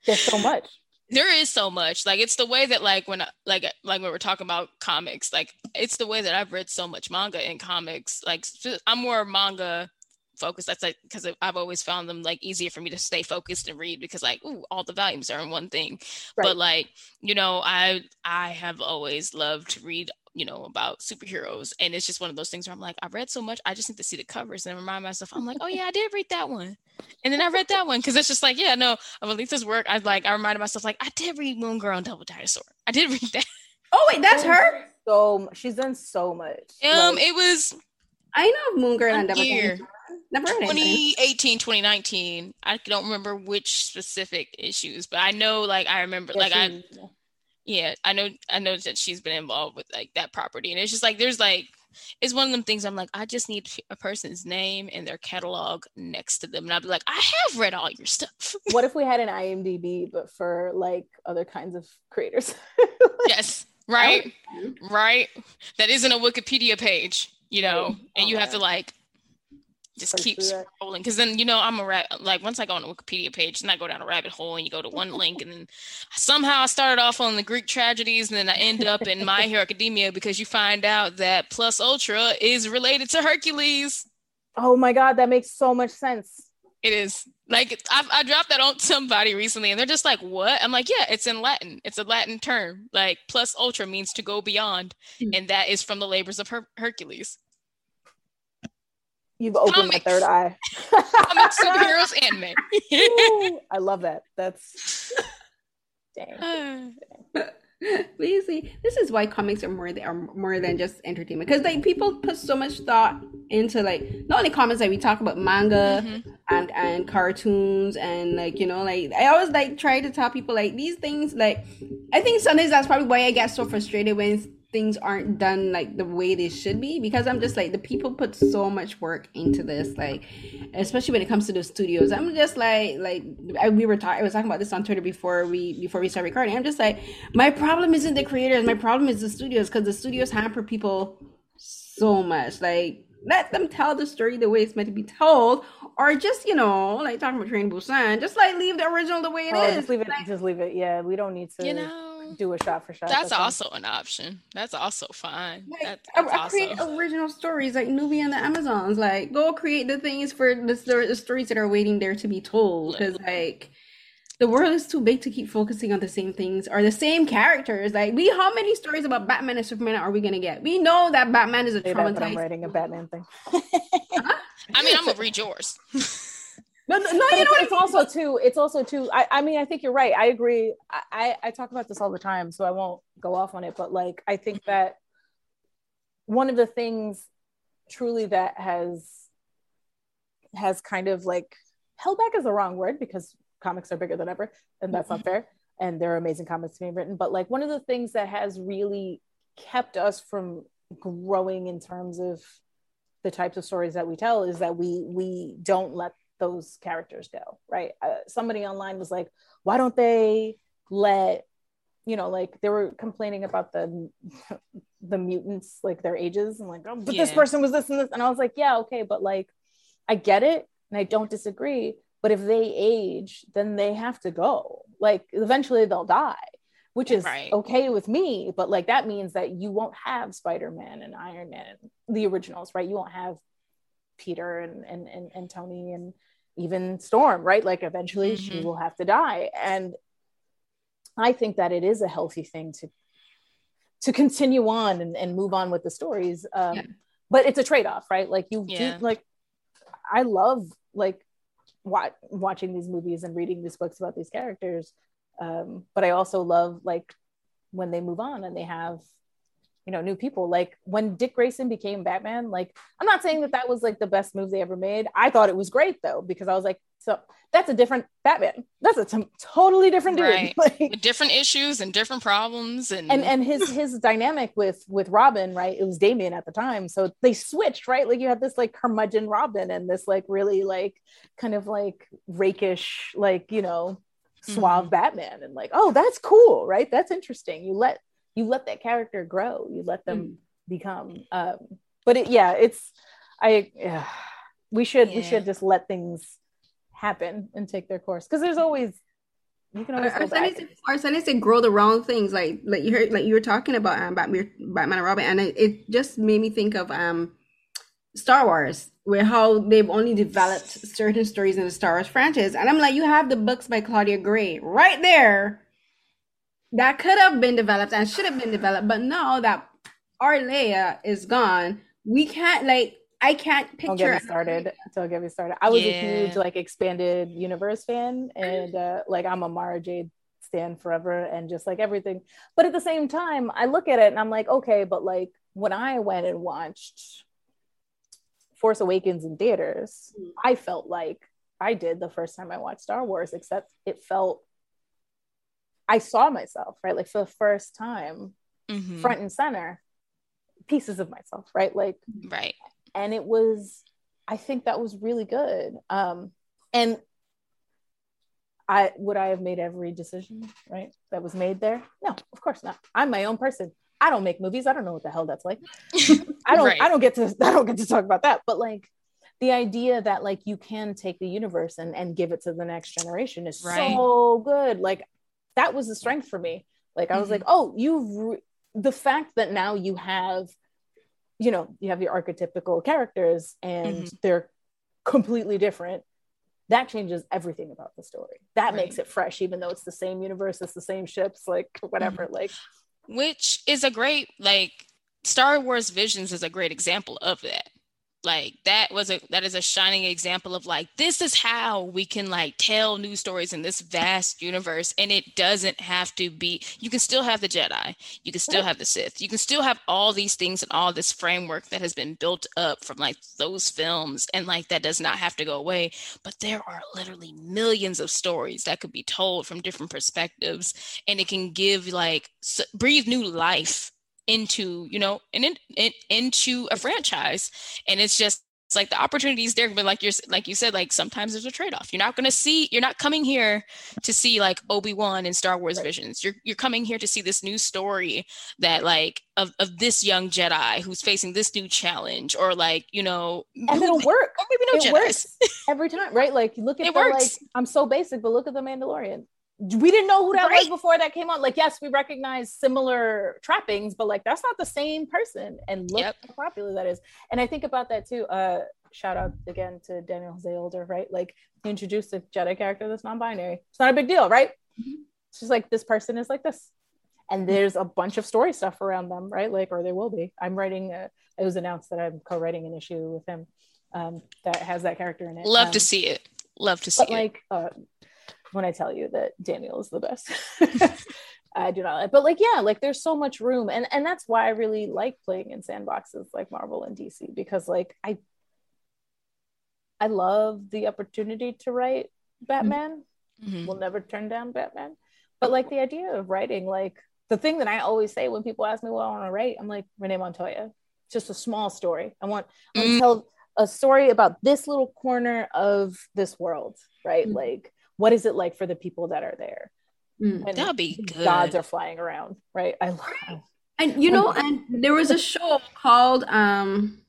There's so much there is so much. Like it's the way that like when like like when we're talking about comics like it's the way that i've read so much manga in comics. Like i'm more manga focused that's like because i've always found them like easier for me to stay focused and read because like ooh, all the volumes are in one thing right. but like you know i i have always loved to read you know, about superheroes. And it's just one of those things where I'm like, I read so much, I just need to see the covers and remind myself, I'm like, oh yeah, I did read that one. And then I read that one because it's just like, yeah, no, of Alitha's work, I like, I reminded myself, like, I did read Moon Girl and Devil Dinosaur. I did read that. Oh wait, that's her. So she's done so much. Um, like, it was. I know Moon Girl and Devil Dinosaur. Never 2018, 2019. I don't remember which specific issues, but I know, like, I remember, yeah, like, I yeah. I know i know that she's been involved with like that property and it's just like there's like it's one of them things i'm like i just need a person's name and their catalog next to them and i'd be like i have read all your stuff. What if we had an imdb but for like other kinds of creators? Yes right? right? That isn't a wikipedia page you know and you have to like just keep scrolling because then you know I'm a rat. Like once I go on a Wikipedia page and I go down a rabbit hole and you go to one link and then somehow I started off on the Greek tragedies and then I end up in My Hero Academia because you find out that Plus Ultra is related to Hercules. Oh my god, that makes so much sense. It is like I, I dropped that on somebody recently and they're just like, "What?" I'm like, "Yeah, it's in Latin. It's a Latin term. Like plus ultra means to go beyond, hmm. and that is from the labors of Her- Hercules." You've opened Comics. my third eye. Comics, superheroes, anime. I love that. That's dang. dang. But see, this is why comics are more are more than just entertainment because like people put so much thought into like not only comics like we talk about manga mm-hmm. and and cartoons and like you know like I always like try to tell people like these things like I think sometimes that's probably why I get so frustrated when things aren't done like the way they should be because I'm just like the people put so much work into this like especially when it comes to the studios I'm just like like I, we were talking I was talking about this on Twitter before we before we started recording I'm just like my problem isn't the creators my problem is the studios because the studios hamper people so much. Like let them tell the story the way it's meant to be told, or just you know, like talking about Train Busan, just like leave the original the way it oh, is. Just leave it. Like, just leave it. Yeah, we don't need to. You know do a shot for shot. That's, also an option. That's also fine. Like, that's, that's I, I create original stories like Nubia and the Amazons. Like, go create the things for the, the stories that are waiting there to be told. Because like the world is too big to keep focusing on the same things or the same characters. Like we, how many stories about Batman and Superman are we gonna get? We know that Batman is a Say traumatized. I'm writing a Batman thing. huh? I mean, I'm gonna read yours. No, no, no you it's, know it's also too. It's also too. I, I mean, I think you're right. I agree. I, I talk about this all the time, so I won't go off on it. But like, I think mm-hmm. that one of the things truly that has has kind of like held back is the wrong word because comics are bigger than ever, and that's not mm-hmm. fair. And there are amazing comics being written, but like one of the things that has really kept us from growing in terms of the types of stories that we tell is that we we don't let those characters go, right? Uh, somebody online was like, why don't they let, you know, like they were complaining about the the mutants, like their ages, and like, oh, but yeah. this person was this and this, and I was like, yeah, okay, but like, I get it, and I don't disagree, but if they age, then they have to go. Like, eventually they'll die which is right. okay with me but like that means that you won't have spider-man and iron man the originals right you won't have peter and and and, and tony and even Storm, right? Like eventually mm-hmm. she will have to die. And I think that it is a healthy thing to to continue on and, and move on with the stories. Um, yeah. but it's a trade-off, right? Like you yeah. do like I love like what watching these movies and reading these books about these characters. Um, but I also love like when they move on and they have you know new people. Like when dick grayson became batman like i'm not saying that that was like the best move they ever made. I thought it was great though because i was like so that's a different batman. That's a t- totally different dude. Right. like, different issues and different problems and and and his his dynamic with with robin right it was damian at the time. So they switched right? Like you had this like curmudgeon robin and this like really like kind of like rakish like you know suave mm-hmm. batman. And like oh that's cool right? That's interesting. You let you let that character grow. You let them mm. become um but it, yeah it's i yeah, we should yeah. we should just let things happen and take their course. Because there's always you can always our, our son say grow the wrong things like like you heard like you were talking about um Batman, Batman and Robin and it, it just made me think of um Star Wars where how they've only developed certain stories in the Star Wars franchise and I'm like you have the books by Claudia Gray right there that could have been developed and should have been developed, but now that our Leia is gone, we can't like I can't picture. Don't get me started. Don't get me started. I was yeah. a huge like expanded universe fan, and uh, like I'm a Mara Jade stand forever, and just like everything. But at the same time, I look at it and I'm like, okay, but like when I went and watched Force Awakens in theaters, mm. I felt like I did the first time I watched Star Wars, except it felt I saw myself, right? Like for the first time, mm-hmm. front and center, pieces of myself, right? Like, right. And it was, I think that was really good. Um, and I would I have made every decision, right? That was made there? No, of course not. I'm my own person. I don't make movies. I don't know what the hell that's like. I don't right. I don't get to I don't get to talk about that. But like the idea that like you can take the universe and, and give it to the next generation is right. so good. Like that was the strength for me. Like I was mm-hmm. like, oh, you've re- the fact that now you have, you know, you have your archetypical characters and mm-hmm. they're completely different. That changes everything about the story. That right. makes it fresh, even though it's the same universe, it's the same ships, like whatever. Mm-hmm. Like, which is a great like Star Wars Visions is a great example of that like that was a that is a shining example of like this is how we can like tell new stories in this vast universe and it doesn't have to be you can still have the jedi you can still have the sith you can still have all these things and all this framework that has been built up from like those films and like that does not have to go away but there are literally millions of stories that could be told from different perspectives and it can give like breathe new life into you know and in, in, into a franchise and it's just it's like the opportunities there but like you're like you said like sometimes there's a trade-off you're not going to see you're not coming here to see like obi-wan and star wars right. visions you're you're coming here to see this new story that like of, of this young jedi who's facing this new challenge or like you know and it'll work or maybe no it Jedis. works every time right like look at it the, works. like i'm so basic but look at the mandalorian we didn't know who that right. was before that came out. Like, yes, we recognize similar trappings, but like that's not the same person. And look yep. how popular that is. And I think about that too. Uh, shout out again to Daniel Jose Older, right? Like he introduced a Jedi character that's non-binary. It's not a big deal, right? Mm-hmm. It's just like this person is like this. And there's a bunch of story stuff around them, right? Like, or there will be. I'm writing. A, it was announced that I'm co-writing an issue with him um, that has that character in it. Love um, to see it. Love to see but, it. Like, uh, when I tell you that Daniel is the best. I do not like, but like, yeah, like there's so much room. And and that's why I really like playing in sandboxes like Marvel and DC, because like I I love the opportunity to write Batman. Mm-hmm. We'll never turn down Batman. But like the idea of writing, like the thing that I always say when people ask me what I want to write, I'm like Renee Montoya. Just a small story. I want, I want mm-hmm. to tell a story about this little corner of this world, right? Mm-hmm. Like what is it like for the people that are there? Mm, that'd be good. Gods are flying around, right? I love. And you know, and there was a show called um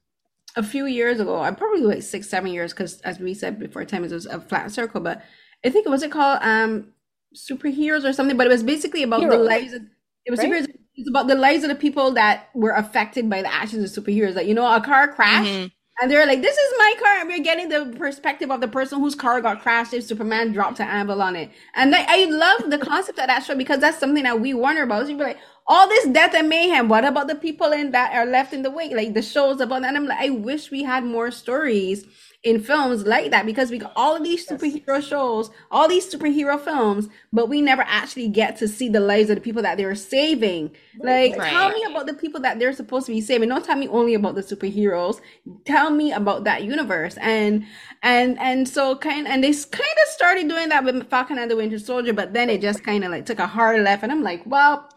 a few years ago. I probably like six, seven years, because as we said before, time it was a flat circle. But I think it was it called um superheroes or something. But it was basically about Heroes. the lives. Of, it was right? superheroes. It's about the lives of the people that were affected by the actions of superheroes. Like you know, a car crash. Mm-hmm and they're like, "This is my car." And we're getting the perspective of the person whose car got crashed if Superman dropped an anvil on it. And I, I love the concept of that show because that's something that we wonder about. So you'd be like, all this death and mayhem. What about the people in that are left in the wake? Like the shows about that. And I'm like, I wish we had more stories in films like that because we got all of these superhero shows, all these superhero films, but we never actually get to see the lives of the people that they're saving. Like, right. tell me about the people that they're supposed to be saving. Don't tell me only about the superheroes. Tell me about that universe. And and and so kind and they kind of started doing that with Falcon and the Winter Soldier, but then it just kind of like took a hard left. And I'm like, well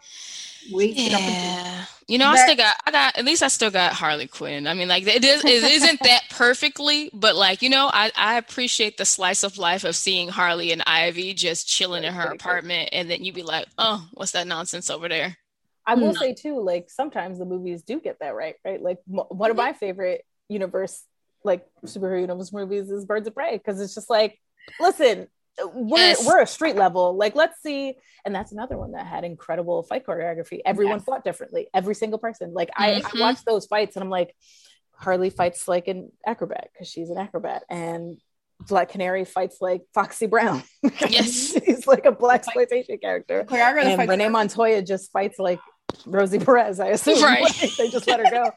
wait yeah. You know, that, I still got, I got, at least I still got Harley Quinn. I mean, like it is, it isn't that perfectly, but like, you know, I, I appreciate the slice of life of seeing Harley and Ivy just chilling in her apartment. And then you'd be like, oh, what's that nonsense over there? I will no. say too, like sometimes the movies do get that right, right? Like m- one of my favorite universe, like superhero universe movies is Birds of Prey. Cause it's just like, listen, we're yes. we're a street level. Like, let's see. And that's another one that had incredible fight choreography. Everyone yes. fought differently. Every single person. Like, mm-hmm. I, I watched those fights and I'm like, Harley fights like an acrobat because she's an acrobat, and Black Canary fights like Foxy Brown. yes, he's like a black exploitation character. And Renee Montoya just fights like Rosie Perez. I assume right. Like, they just let her go.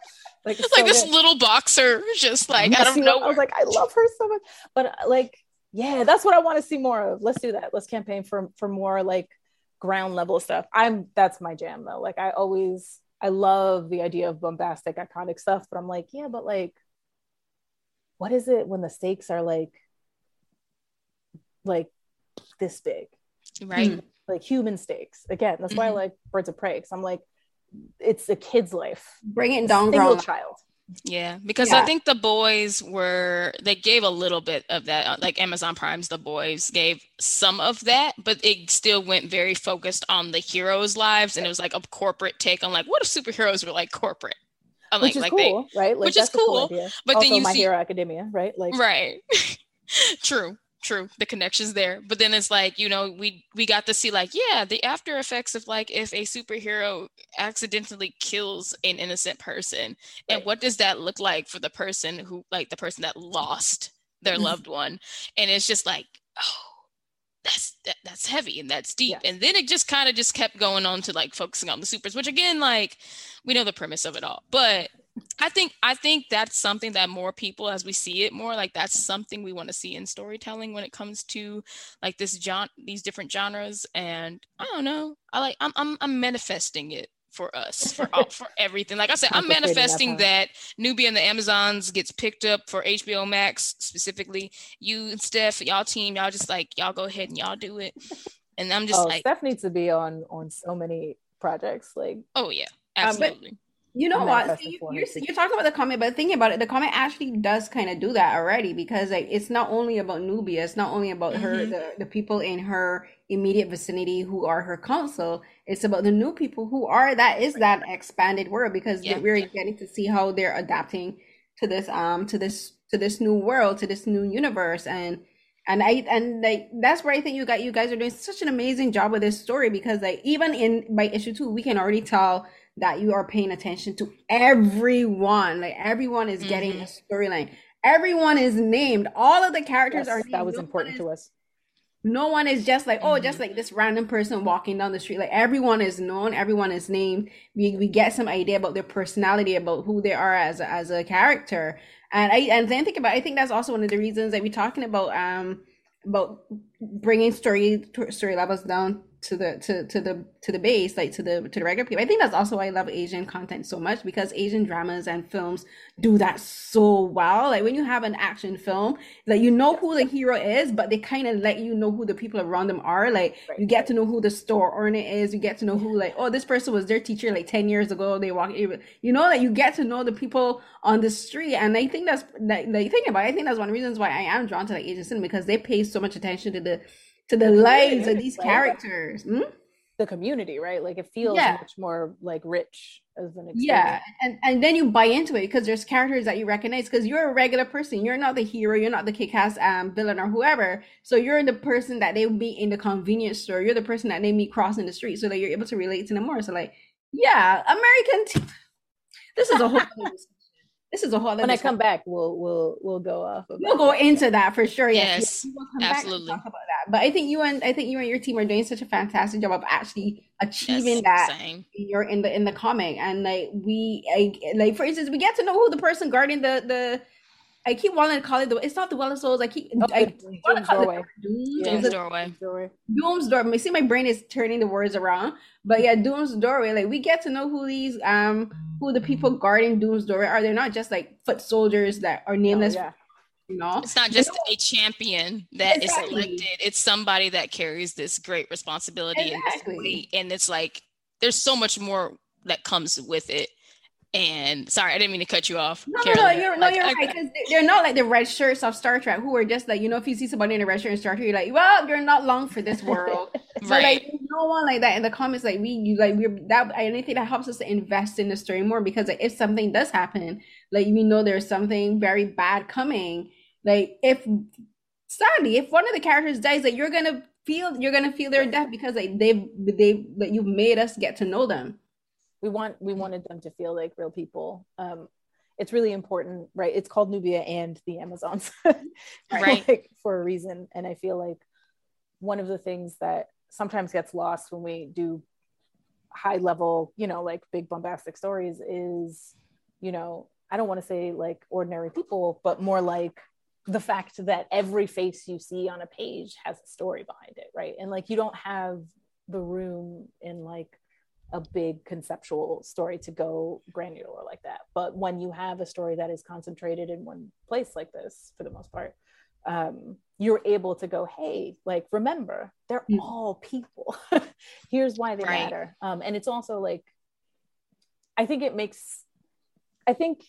Like, like so this good. little boxer, just like I don't know. I was like, I love her so much, but like yeah that's what i want to see more of. Let's do that. Let's campaign for for more like ground level stuff. I'm that's my jam though. Like i always i love the idea of bombastic iconic stuff but i'm like yeah but like what is it when the stakes are like like this big? Right. Like human stakes. Again that's mm-hmm. why i mm-hmm. like birds of prey because i'm like it's a kid's life. Bring it down single child yeah, because yeah. I think the boys were they gave a little bit of that, uh, like Amazon Prime's The Boys gave some of that, but it still went very focused on the heroes' lives, and it was like a corporate take on like what if superheroes were like corporate, I'm which like, is like cool, they, right? Like, which is cool, cool but also, then you My see Hero Academia, right? Like right, true true the connections there but then it's like you know we we got to see like yeah the after effects of like if a superhero accidentally kills an innocent person right. and what does that look like for the person who like the person that lost their mm-hmm. loved one and it's just like oh that's that, that's heavy and that's deep yeah. and then it just kind of just kept going on to like focusing on the supers which again like we know the premise of it all but I think I think that's something that more people as we see it more like that's something we want to see in storytelling when it comes to like this genre these different genres and I don't know I like I'm I'm, I'm manifesting it for us for all, for everything. Like I said I'm manifesting that, that Nubia and the Amazons gets picked up for HBO Max specifically. You and Steph y'all team y'all just like y'all go ahead and y'all do it. And I'm just oh, like Steph needs to be on on so many projects like oh yeah absolutely. Um, You know what? See, you're, you're, talking about the comic, but thinking about it, the comic actually does kind of do that already because like it's not only about Nubia, it's not only about mm-hmm. her, the, the people in her immediate vicinity who are her council. It's about the new people who are that is that expanded world because yeah. we're getting to see how they're adapting to this um to this to this new world to this new universe and and I and like that's where I think you got you guys are doing such an amazing job with this story because like even in by issue two we can already tell that you are paying attention to everyone. Like everyone is getting mm-hmm. a storyline. Everyone is named. All of the characters yes, are named. that was no important is, to us. no one is just like oh mm-hmm. just like this random person walking down the street. Like everyone is known. Everyone is named. We, we get some idea about their personality about who they are as a, as a character. And i and then think about i think that's also one of the reasons that we're talking about um about bringing story story levels down to the to to the to the base like to the to the regular people. I think that's also why i love asian content so much because asian dramas and films do that so well. Like when you have an action film like you know who the hero is but they kind of let you know who the people around them are. Like right. you get to know who the store owner is. You get to know who like oh this person was their teacher like 10 years ago. They walk you know that like, you get to know the people on the street. And i think that's like, like think about it, i think that's one of the reasons why i am drawn to like asian cinema because they pay so much attention to the to the, lives of these characters. Hmm? The community, right? Like it feels yeah. much more like rich as an experience. Yeah, and and then you buy into it because there's characters that you recognize because you're a regular person. You're not the hero. You're not the kick-ass um, villain or whoever. So you're the person that they meet in the convenience store. You're the person that they meet crossing the street, so that you're able to relate to them more. So like, yeah, American. T- this is a whole this is a whole. Thing. When I come back, we'll we'll we'll go off. Of we'll go into that for sure. Yes, yes absolutely. talk about that. But I think you and I think you and your team are doing such a fantastic job of actually achieving yes, that. Same. You're in the in the comic, and like we I, like for instance, we get to know who the person guarding the the I keep wanting to call it the. It's not the Well of Souls. I keep. Oh, I want to call doorway. it Doom's, Doom's doorway. Doom's doorway. See, my brain is turning the words around, but yeah, Doom's doorway. Like we get to know who these um who the people guarding Doom's doorway are. They're not just like foot soldiers that are nameless. Oh, yeah. You know? It's not just a champion that exactly. is elected. It's somebody that carries this great responsibility exactly. and, weight, and it's like there's so much more that comes with it and sorry, I didn't mean to cut you off. No, no, no, you're, like, no, you're right. Because they're not like the red shirts of Star Trek who are just like, you know, if you see somebody in a red shirt in Star Trek, you're like, well, you're not long for this world. so right. like, no one like that in the comments. Like we, you like we're that. Anything that helps us to invest in the story more because like, if something does happen, like we know there's something very bad coming. Like if sadly, if one of the characters dies, like you're gonna feel, you're gonna feel their death because like they've they've, like you've made us get to know them we want we wanted them to feel like real people. Um it's really important right? It's called nubia and the amazons right. like, for a reason. And i feel like one of the things that sometimes gets lost when we do high level you know like big bombastic stories is you know i don't want to say like ordinary people but more like the fact that every face you see on a page has a story behind it right? And like you don't have the room in like a big conceptual story to go granular like that. But when you have a story that is concentrated in one place like this, for the most part, um, you're able to go, hey, like, remember, they're mm. all people. Here's why they right. matter. Um, and it's also like, I think it makes, I think,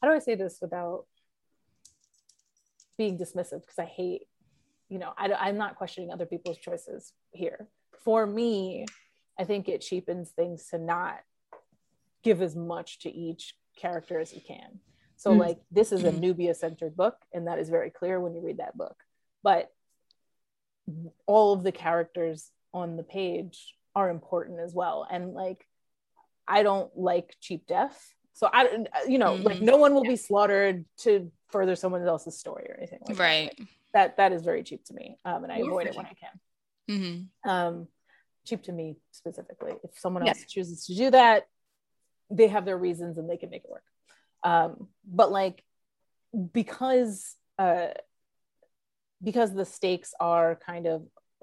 how do I say this without being dismissive? Because I hate, you know, I, I'm not questioning other people's choices here. For me, I think it cheapens things to not give as much to each character as you can. So, mm-hmm. like, this is a Nubia centered book, and that is very clear when you read that book. But all of the characters on the page are important as well. And, like, I don't like cheap death. So, I, you know, mm-hmm. like, no one will yeah. be slaughtered to further someone else's story or anything like right. that. That that is very cheap to me. Um, and I avoid it when I can. Mm-hmm. Um, cheap to me specifically. If someone else chooses to do that, they have their reasons and they can make it work. Um, but like because uh, because the stakes are kind of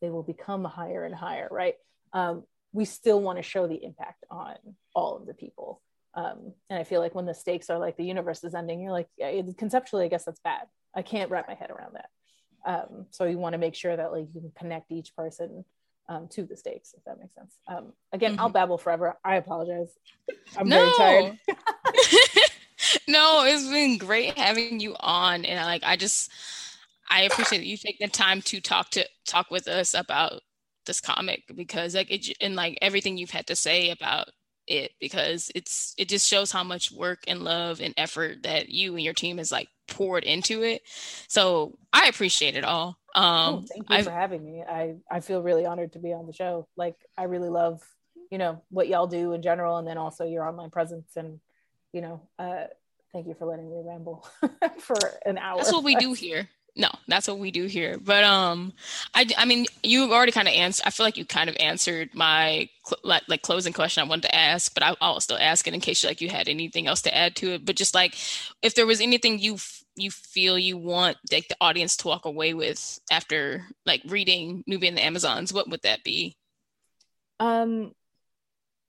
they will become higher and higher, right? Um, we still want to show the impact on all of the people. Um, and I feel like when the stakes are like the universe is ending, you're like, yeah, conceptually, I guess that's bad. I can't wrap my head around that. Um, so you want to make sure that like you can connect each person um, to the stakes, if that makes sense. Um, again, mm-hmm. I'll babble forever. I apologize. I'm no. very tired. no, it's been great having you on, and I, like I just I appreciate that you taking the time to talk to talk with us about this comic because like it and like everything you've had to say about it because it's it just shows how much work and love and effort that you and your team has like poured into it. So I appreciate it all. Um, oh, thank you I've, for having me. I I feel really honored to be on the show. Like I really love you know what y'all do in general, and then also your online presence and you know uh, thank you for letting me ramble for an hour. That's what we do here no that's what we do here but um i i mean you already kind of answered i feel like you kind of answered my cl- like, like closing question i wanted to ask but I, i'll still ask it in case you, like you had anything else to add to it but just like if there was anything you you feel you want like the audience to walk away with after like reading nubia and the amazons what would that be um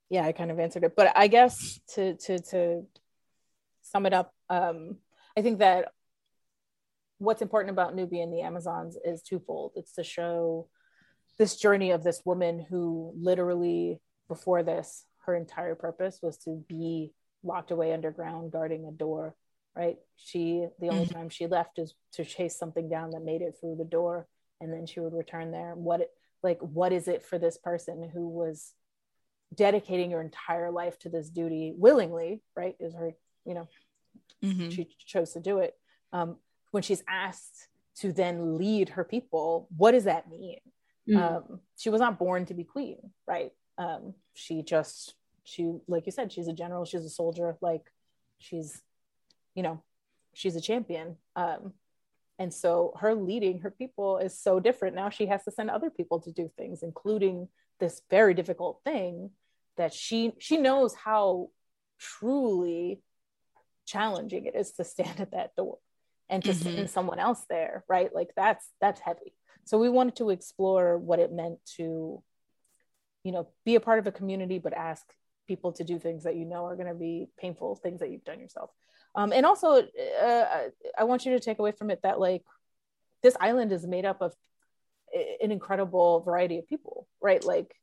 yeah i kind of answered it but i guess to to to sum it up um i think that what's important about Nubia and the Amazons is twofold. It's to show this journey of this woman who literally, before this, her entire purpose was to be locked away underground guarding a door, right? She, the only mm-hmm. time she left is to chase something down that made it through the door, and then she would return there. What, it, like, what is it for this person who was dedicating her entire life to this duty willingly, right? Is her, you know, mm-hmm. she chose to do it. Um, when she's asked to then lead her people, what does that mean? Mm. Um, she was not born to be queen, right? Um, she just, she, like you said, she's a general, she's a soldier, like she's, you know, she's a champion. Um, and so her leading her people is so different. Now she has to send other people to do things, including this very difficult thing that she she knows how truly challenging it is to stand at that door and to mm-hmm. send someone else there right like that's that's heavy so we wanted to explore what it meant to you know be a part of a community but ask people to do things that you know are going to be painful things that you've done yourself um, and also uh, i want you to take away from it that like this island is made up of an incredible variety of people right like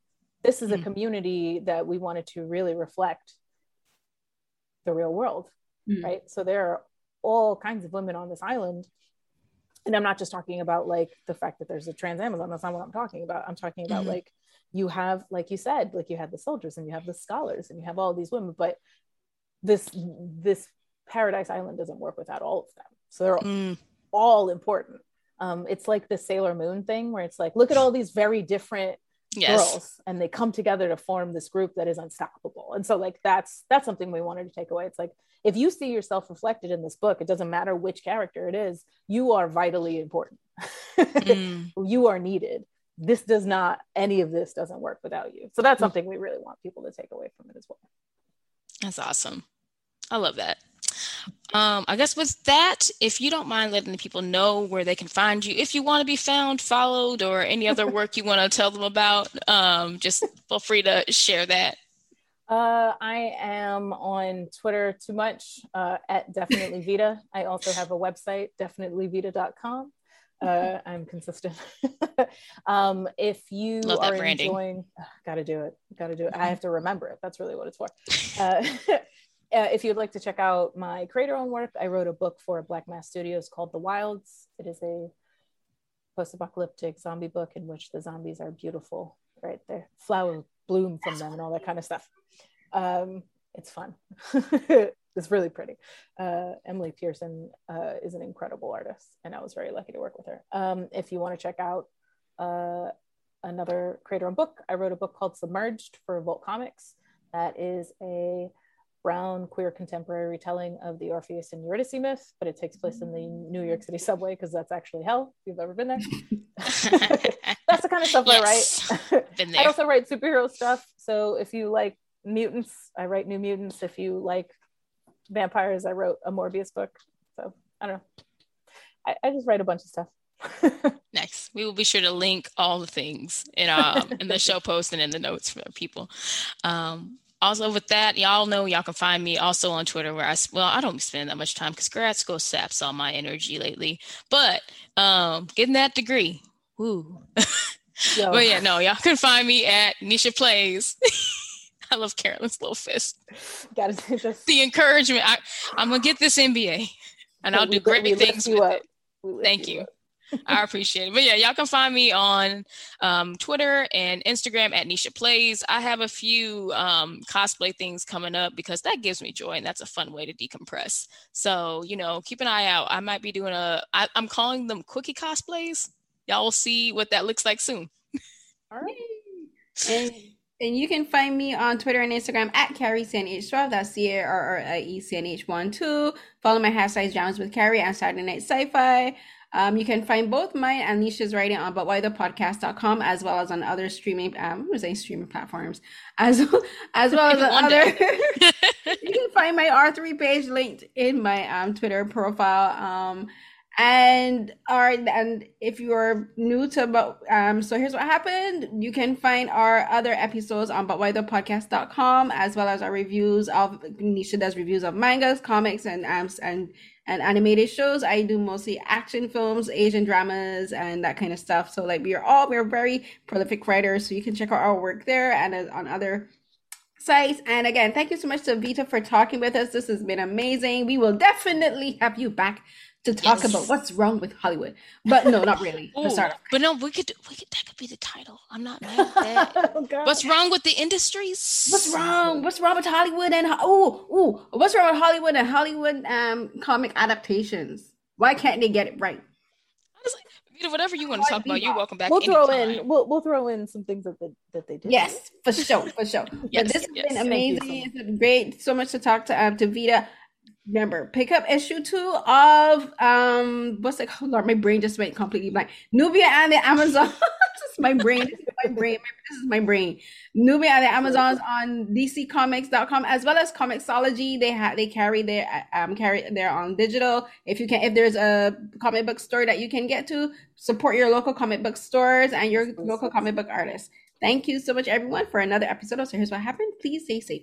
this is a mm-hmm. community that we wanted to really reflect the real world mm-hmm. right so there are all kinds of women on this island and i'm not just talking about like the fact that there's a trans amazon that's not what i'm talking about i'm talking about mm-hmm. like you have like you said like you have the soldiers and you have the scholars and you have all these women but this this paradise island doesn't work without all of them. So they're mm. all important. Um, it's like the sailor moon thing where it's like look at all these very different yes. girls and they come together to form this group that is unstoppable. And so like that's that's something we wanted to take away. It's like if you see yourself reflected in this book it doesn't matter which character it is you are vitally important. Mm. you are needed. This does not any of this doesn't work without you. So that's mm. something we really want people to take away from it as well. That's awesome. I love that um, I guess with that, if you don't mind letting the people know where they can find you, if you want to be found, followed, or any other work you want to tell them about, um, just feel free to share that. Uh, I am on Twitter too much uh, at definitely Vita. I also have a website, definitelyvita.com. Uh, I'm consistent. um, if you Love are enjoying, uh, gotta do it, gotta do it. I have to remember it. That's really what it's for. Uh, uh, if you'd like to check out my creator own work, I wrote a book for Black Mask Studios called The Wilds. It is a post apocalyptic zombie book in which the zombies are beautiful, right? Their flowers bloom from them and all that kind of stuff. Um, it's fun. it's really pretty. Uh, Emily Pearson uh, is an incredible artist, and I was very lucky to work with her. Um, if you want to check out uh, another creator owned book, I wrote a book called Submerged for Vault Comics. That is a brown queer contemporary retelling of the Orpheus and Eurydice myth, but it takes place in the New York City subway because that's actually hell. If you've ever been there, that's the kind of stuff yes. I write. I also write superhero stuff. So if you like mutants, I write New Mutants. If you like vampires, I wrote a Morbius book. So I don't know. I, I just write a bunch of stuff. nice. We will be sure to link all the things in um in the show post and in the notes for people. Um, also with that y'all know y'all can find me also on twitter where i well i don't spend that much time because grad school saps all my energy lately but um getting that degree woo But yeah, no, y'all can find me at Nisha Plays. I love Carolyn's little fist. Got the encouragement. I, I'm gonna get this MBA, and I'll do great things with it. Thank you. I appreciate it. But yeah, y'all can find me on um, Twitter and Instagram at Nisha Plays. I have a few um, cosplay things coming up because that gives me joy and that's a fun way to decompress. So, you know, keep an eye out. I might be doing a, I, I'm calling them quickie cosplays. Y'all will see what that looks like soon. All right. And, and you can find me on Twitter and Instagram at Carrie CNH12. That's C A R R I E C N H 1 2. Follow my hashtag Jams with Carrie and Saturday Night Sci Fi. Um, you can find both mine and Nisha's writing on butwhythepodcast.com as well as on other streaming um I'm saying streaming platforms as as well as other you can find my R3 page linked in my um Twitter profile. Um and our and if you're new to but um so here's what happened you can find our other episodes on butwhythepodcast.com as well as our reviews of nisha does reviews of mangas comics and um and and animated shows. I do mostly action films, Asian dramas, and that kind of stuff. So like we are all we're very prolific writers, so you can check out our work there and uh, on other sites. And again, thank you so much to Vita for talking with us. This has been amazing. We will definitely have you back to talk yes. about what's wrong with Hollywood. But no, not really. Ooh, but no, we could we could that could be the title. I'm not mad at that. oh, what's wrong with the industries? What's wrong? What's wrong with Hollywood and oh oh what's wrong with Hollywood and Hollywood um comic adaptations? Why can't they get it right? Like, whatever you want to talk about, you're welcome back. We'll throw in we'll we'll throw in some things that they that they did. Yes, for sure, for sure. yes, but this has yes. been amazing. So it's great. So much to talk to um to Vita remember pick up issue two of um what's it called? My brain just went completely blank. Nubia and the amazon. Just my brain this is my brain this is my brain. Nubia and the amazons on dccomics.com as well as comixology. They have they carry their um carry they're on digital. If you can if there's a comic book store that you can get to support your local comic book stores and your local comic book artists. Thank you so much everyone for another episode of so here's what happened. Please stay safe